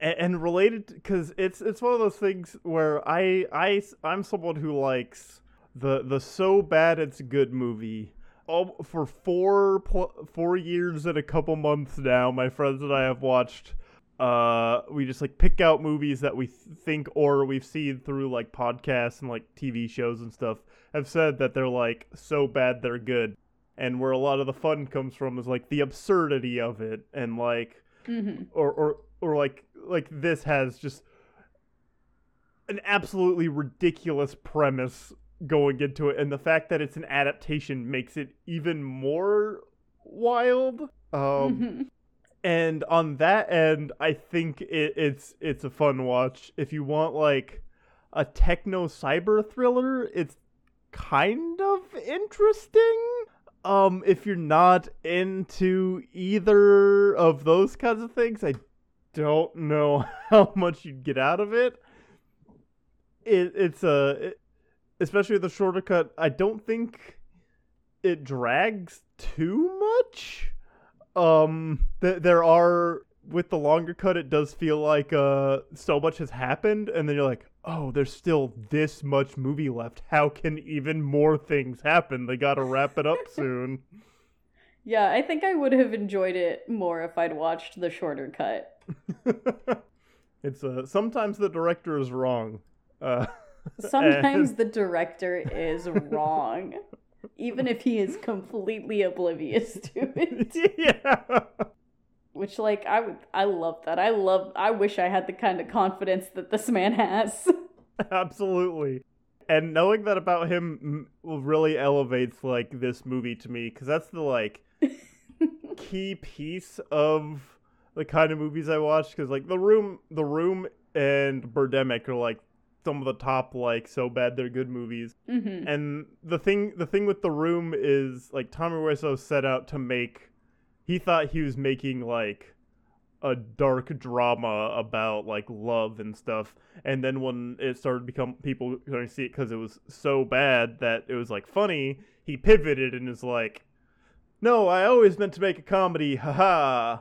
and, and related because it's it's one of those things where I I I'm someone who likes the the so bad it's good movie. Oh, for four four years and a couple months now, my friends and I have watched. Uh, we just like pick out movies that we th- think or we've seen through like podcasts and like TV shows and stuff. Have said that they're like so bad they're good, and where a lot of the fun comes from is like the absurdity of it and like Mm-hmm. or or or like like this has just an absolutely ridiculous premise going into it and the fact that it's an adaptation makes it even more wild. Um Mm-hmm. and on that end i think it, it's it's a fun watch. If you want like a techno cyber thriller it's kind of interesting. Um if you're not into either of those kinds of things i don't know how much you'd get out of it. It it's a it, especially with the shorter cut i don't think it drags too much. Um th- there are with the longer cut it does feel like uh so much has happened and then you're like oh there's still this much movie left. How can even more things happen? They gotta wrap it up soon. Yeah, I think I would have enjoyed it more if I'd watched the shorter cut. it's uh sometimes the director is wrong. Uh Sometimes and- the director is wrong, even if he is completely oblivious to it. yeah Which, like, I would, I love that. I love. I wish I had the kind of confidence that this man has. Absolutely. And knowing that about him really elevates like this movie to me because that's the like key piece of the kind of movies I watch because like the room, the room, and Birdemic are like some of the top like so bad they're good movies. hmm And the thing, the thing with the room is like Tommy Wiseau set out to make. He thought he was making like a dark drama about like love and stuff and then when it started to become people starting to see it because it was so bad that it was like funny he pivoted and is like no i always meant to make a comedy haha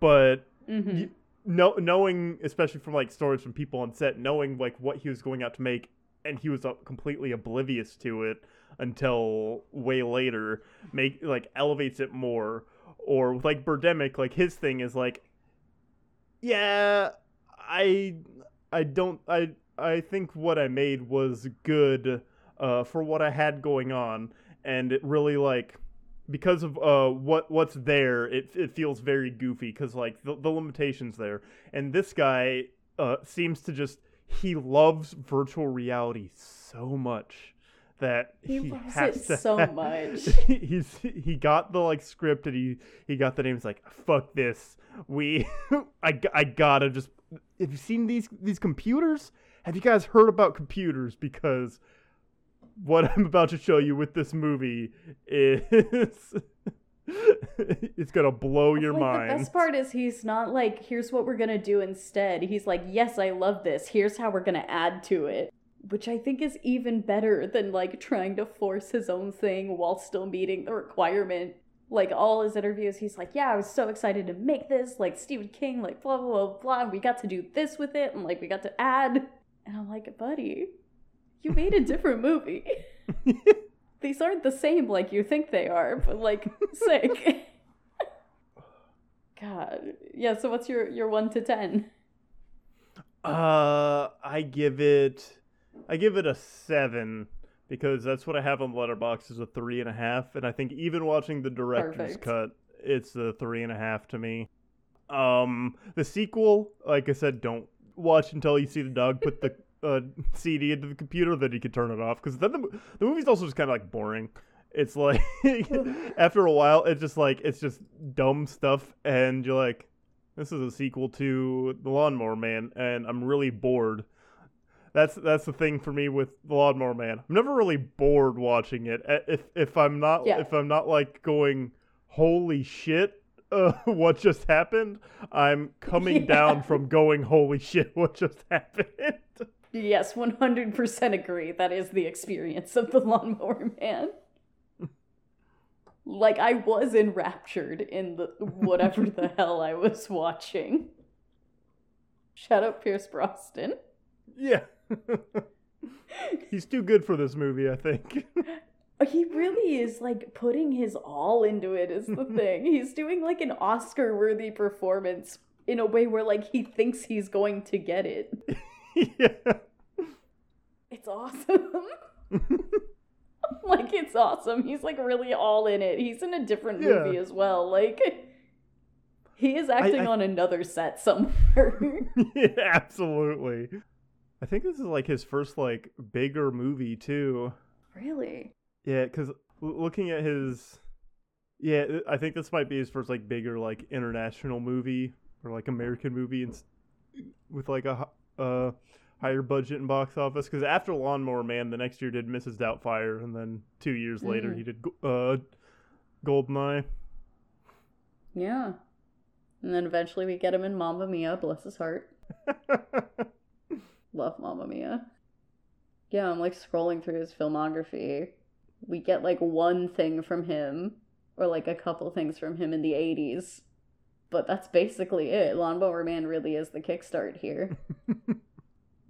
but hmm y- no, knowing especially from like stories from people on set knowing like what he was going out to make and he was uh, completely oblivious to it until way later make like elevates it more. Or like Birdemic like his thing is like yeah I I don't I I think what I made was good uh for what I had going on. And it really like because of uh what what's there it it feels very goofy cuz like the, the limitations there. And this guy uh seems to just he loves virtual reality so much that He he, loves has it to so have- much. he's he got the like script and he he got the names like fuck this. We I I gotta just have you seen these these computers? Have you guys heard about computers? Because what i'm about to show you with this movie is it's gonna blow oh, your like, mind. The best part is he's not like, here's what we're gonna do instead. He's like, yes, I love this. Here's how we're gonna add to it. Which I think is even better than like trying to force his own thing while still meeting the requirement. Like all his interviews, he's like, Yeah, I was so excited to make this, like Stephen King, like blah blah blah blah. We got to do this with it, and like we got to add. And I'm like, buddy, you made a different movie. These aren't the same like you think they are, but like sick. God. Yeah, so what's your your 1 to 10? Uh, I give it, I give it a seven because that's what I have on Letterboxd is a three and a half, and I think even watching the director's Perfect. cut, it's a three and a half to me. Um, the sequel, like I said, don't watch until you see the dog put the uh, CD into the computer, then you can turn it off because then the the movie's also just kind of like boring. It's like after a while, it's just like it's just dumb stuff, and you're like, this is a sequel to The Lawnmower Man, and I'm really bored. That's that's the thing for me with The Lawnmower Man. I'm never really bored watching it. If if I'm not Yeah. if I'm not like going, holy shit, uh, what just happened? I'm coming Yeah. down from going, holy shit, what just happened? Yes, 100% agree. That is the experience of the Lawnmower Man. like, I was enraptured in the whatever the hell I was watching. Shout out Pierce Brosnan. yeah. He's too good for this movie, I think. He really is like putting his all into it, is the thing. He's doing like an Oscar worthy performance in a way where like he thinks he's going to get it. yeah. It's awesome. like it's awesome. He's like really all in it. He's in a different Yeah. movie as well. Like he is acting I- on another set somewhere. yeah, absolutely. I think this is like his first like bigger movie too. really? Yeah, because looking at his, yeah, I think this might be his first like bigger like international movie or like American movie and with like a uh higher budget and box office. Because after Lawnmower Man, the next year did Mrs. Doubtfire, and then two years later Mhm. he did uh Goldeneye. Yeah. And then eventually we get him in Mamma Mia, bless his heart. Love Mamma Mia. Yeah, I'm like scrolling through his filmography. We get like one thing from him, or like a couple things from him in the 80s. But that's basically it. Lawnmower Man really is the kickstart here.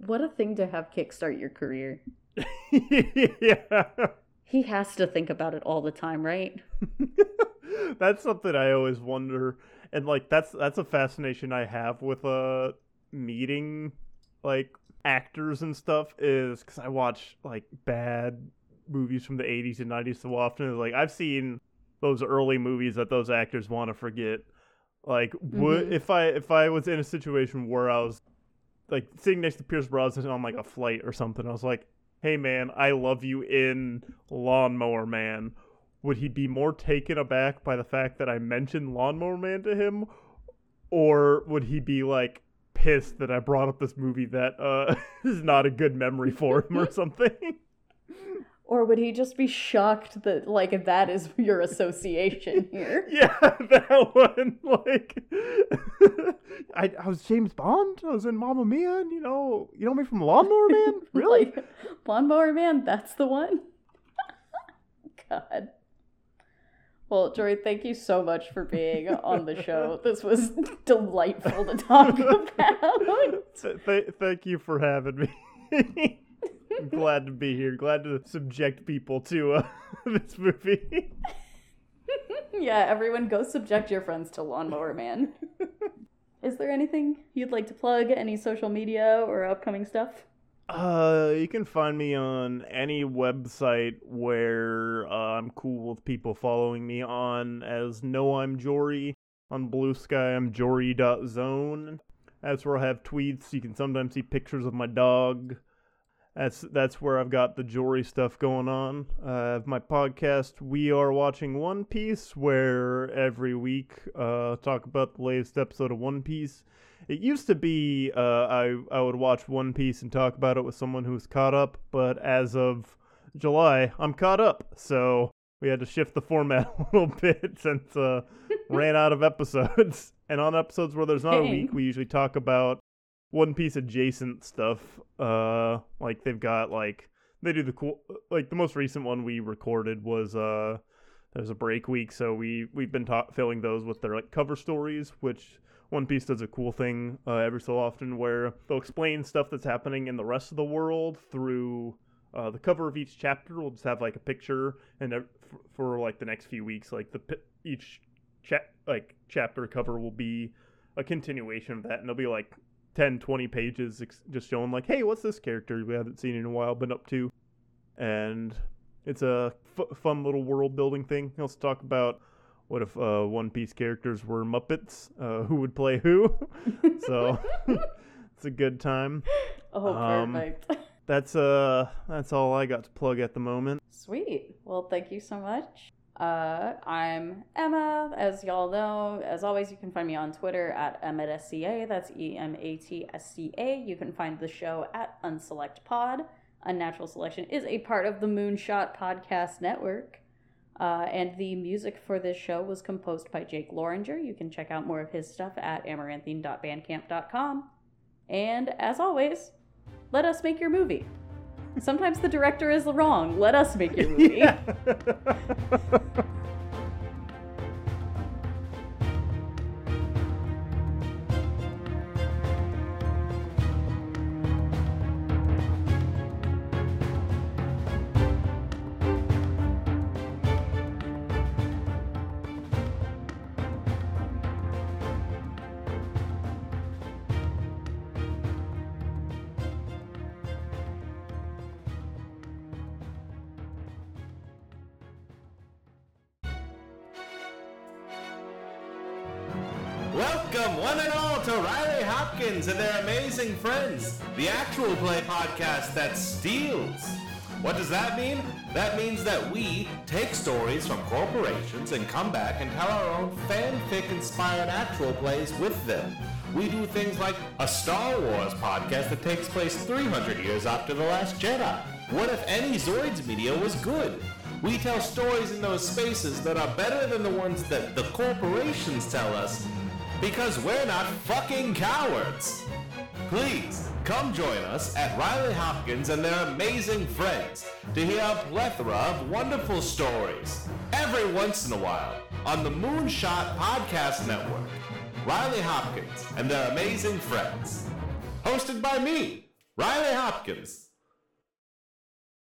what a thing to have kickstart your career. yeah. He has to think about it all the time, right? that's something I always wonder, and like that's that's a fascination I have with uh meeting like actors and stuff is because I watch like bad movies from the 80s and 90s so often. Like I've seen those early movies that those actors want to forget. Like would Mhm. if I if I was in a situation where I was like sitting next to Pierce Brosnan on like a flight or something, I was like, "Hey man, I love you in Lawnmower Man." Would he be more taken aback by the fact that I mentioned Lawnmower Man to him, or would he be like pissed that I brought up this movie that uh is not a good memory for him or something? Or would he just be shocked that, like, that is your association here? yeah, that one. Like, I, I was James Bond. I was in Mamma Mia, and you know, you know me from Lawnmower Man. Really? Like, Lawnmower Man, that's the one? God. Well, Jory, thank you so much for being on the show. This was delightful to talk about. Th- th- thank you for having me. Glad to be here. Glad to subject people to uh, this movie. yeah, everyone go subject your friends to Lawnmower Man. Is there anything you'd like to plug? Any social media or upcoming stuff? Uh, you can find me on any website where uh, I'm cool with people following me on as No I'm Jory. On Bluesky, I'm Jory.zone. That's where I have tweets. You can sometimes see pictures of my dog. That's that's where I've got the jewelry stuff going on. Uh, I have my podcast, We Are Watching One Piece, where every week uh, talk about the latest episode of One Piece. It used to be uh, I I would watch One Piece and talk about it with someone who's caught up, but as of July, I'm caught up. So we had to shift the format a little bit since uh ran out of episodes. And on episodes where there's not a week, we usually talk about One Piece adjacent stuff. Uh, like they've got like they do the cool like the most recent one we recorded was uh there's a break week, so we we've been ta- filling those with their like cover stories, which One Piece does a cool thing uh, every so often where they'll explain stuff that's happening in the rest of the world through uh, the cover of each chapter. We'll just have like a picture, and uh, for, for like the next few weeks, like the each cha- like chapter cover will be a continuation of that, and they'll be like 10, 20 pages ex- just showing like, hey, what's this character we haven't seen in a while been up to, and it's a f- fun little world building thing. He'll also talk about what if uh, One Piece characters were Muppets, uh, who would play who. so it's a good time. Oh, Um, perfect. That's uh, that's all I got to plug at the moment. Sweet. Well, thank you so much. Uh, I'm Emma. As y'all know, as always, you can find me on Twitter at EmmaSCA. That's E M A T S C A. You can find the show at Unselect Pod. Unnatural Selection is a part of the Moonshot Podcast Network. Uh, and the music for this show was composed by Jake Loranger. You can check out more of his stuff at amaranthine.bandcamp.com. And as always, let us make your movie. Sometimes the director is wrong. Let us make your movie. Yeah. actual play podcast that steals. What does that mean? That means that we take stories from corporations and come back and tell our own fanfic inspired actual plays with them. We do things like a Star Wars podcast that takes place 300 years after The Last Jedi. What if any Zoids media was good? We tell stories in those spaces that are better than the ones that the corporations tell us because we're not fucking cowards. Please come join us at Riley Hopkins and their amazing friends to hear a plethora of wonderful stories every once in a while on the Moonshot Podcast Network. Riley Hopkins and their amazing friends. Hosted by me, Riley Hopkins.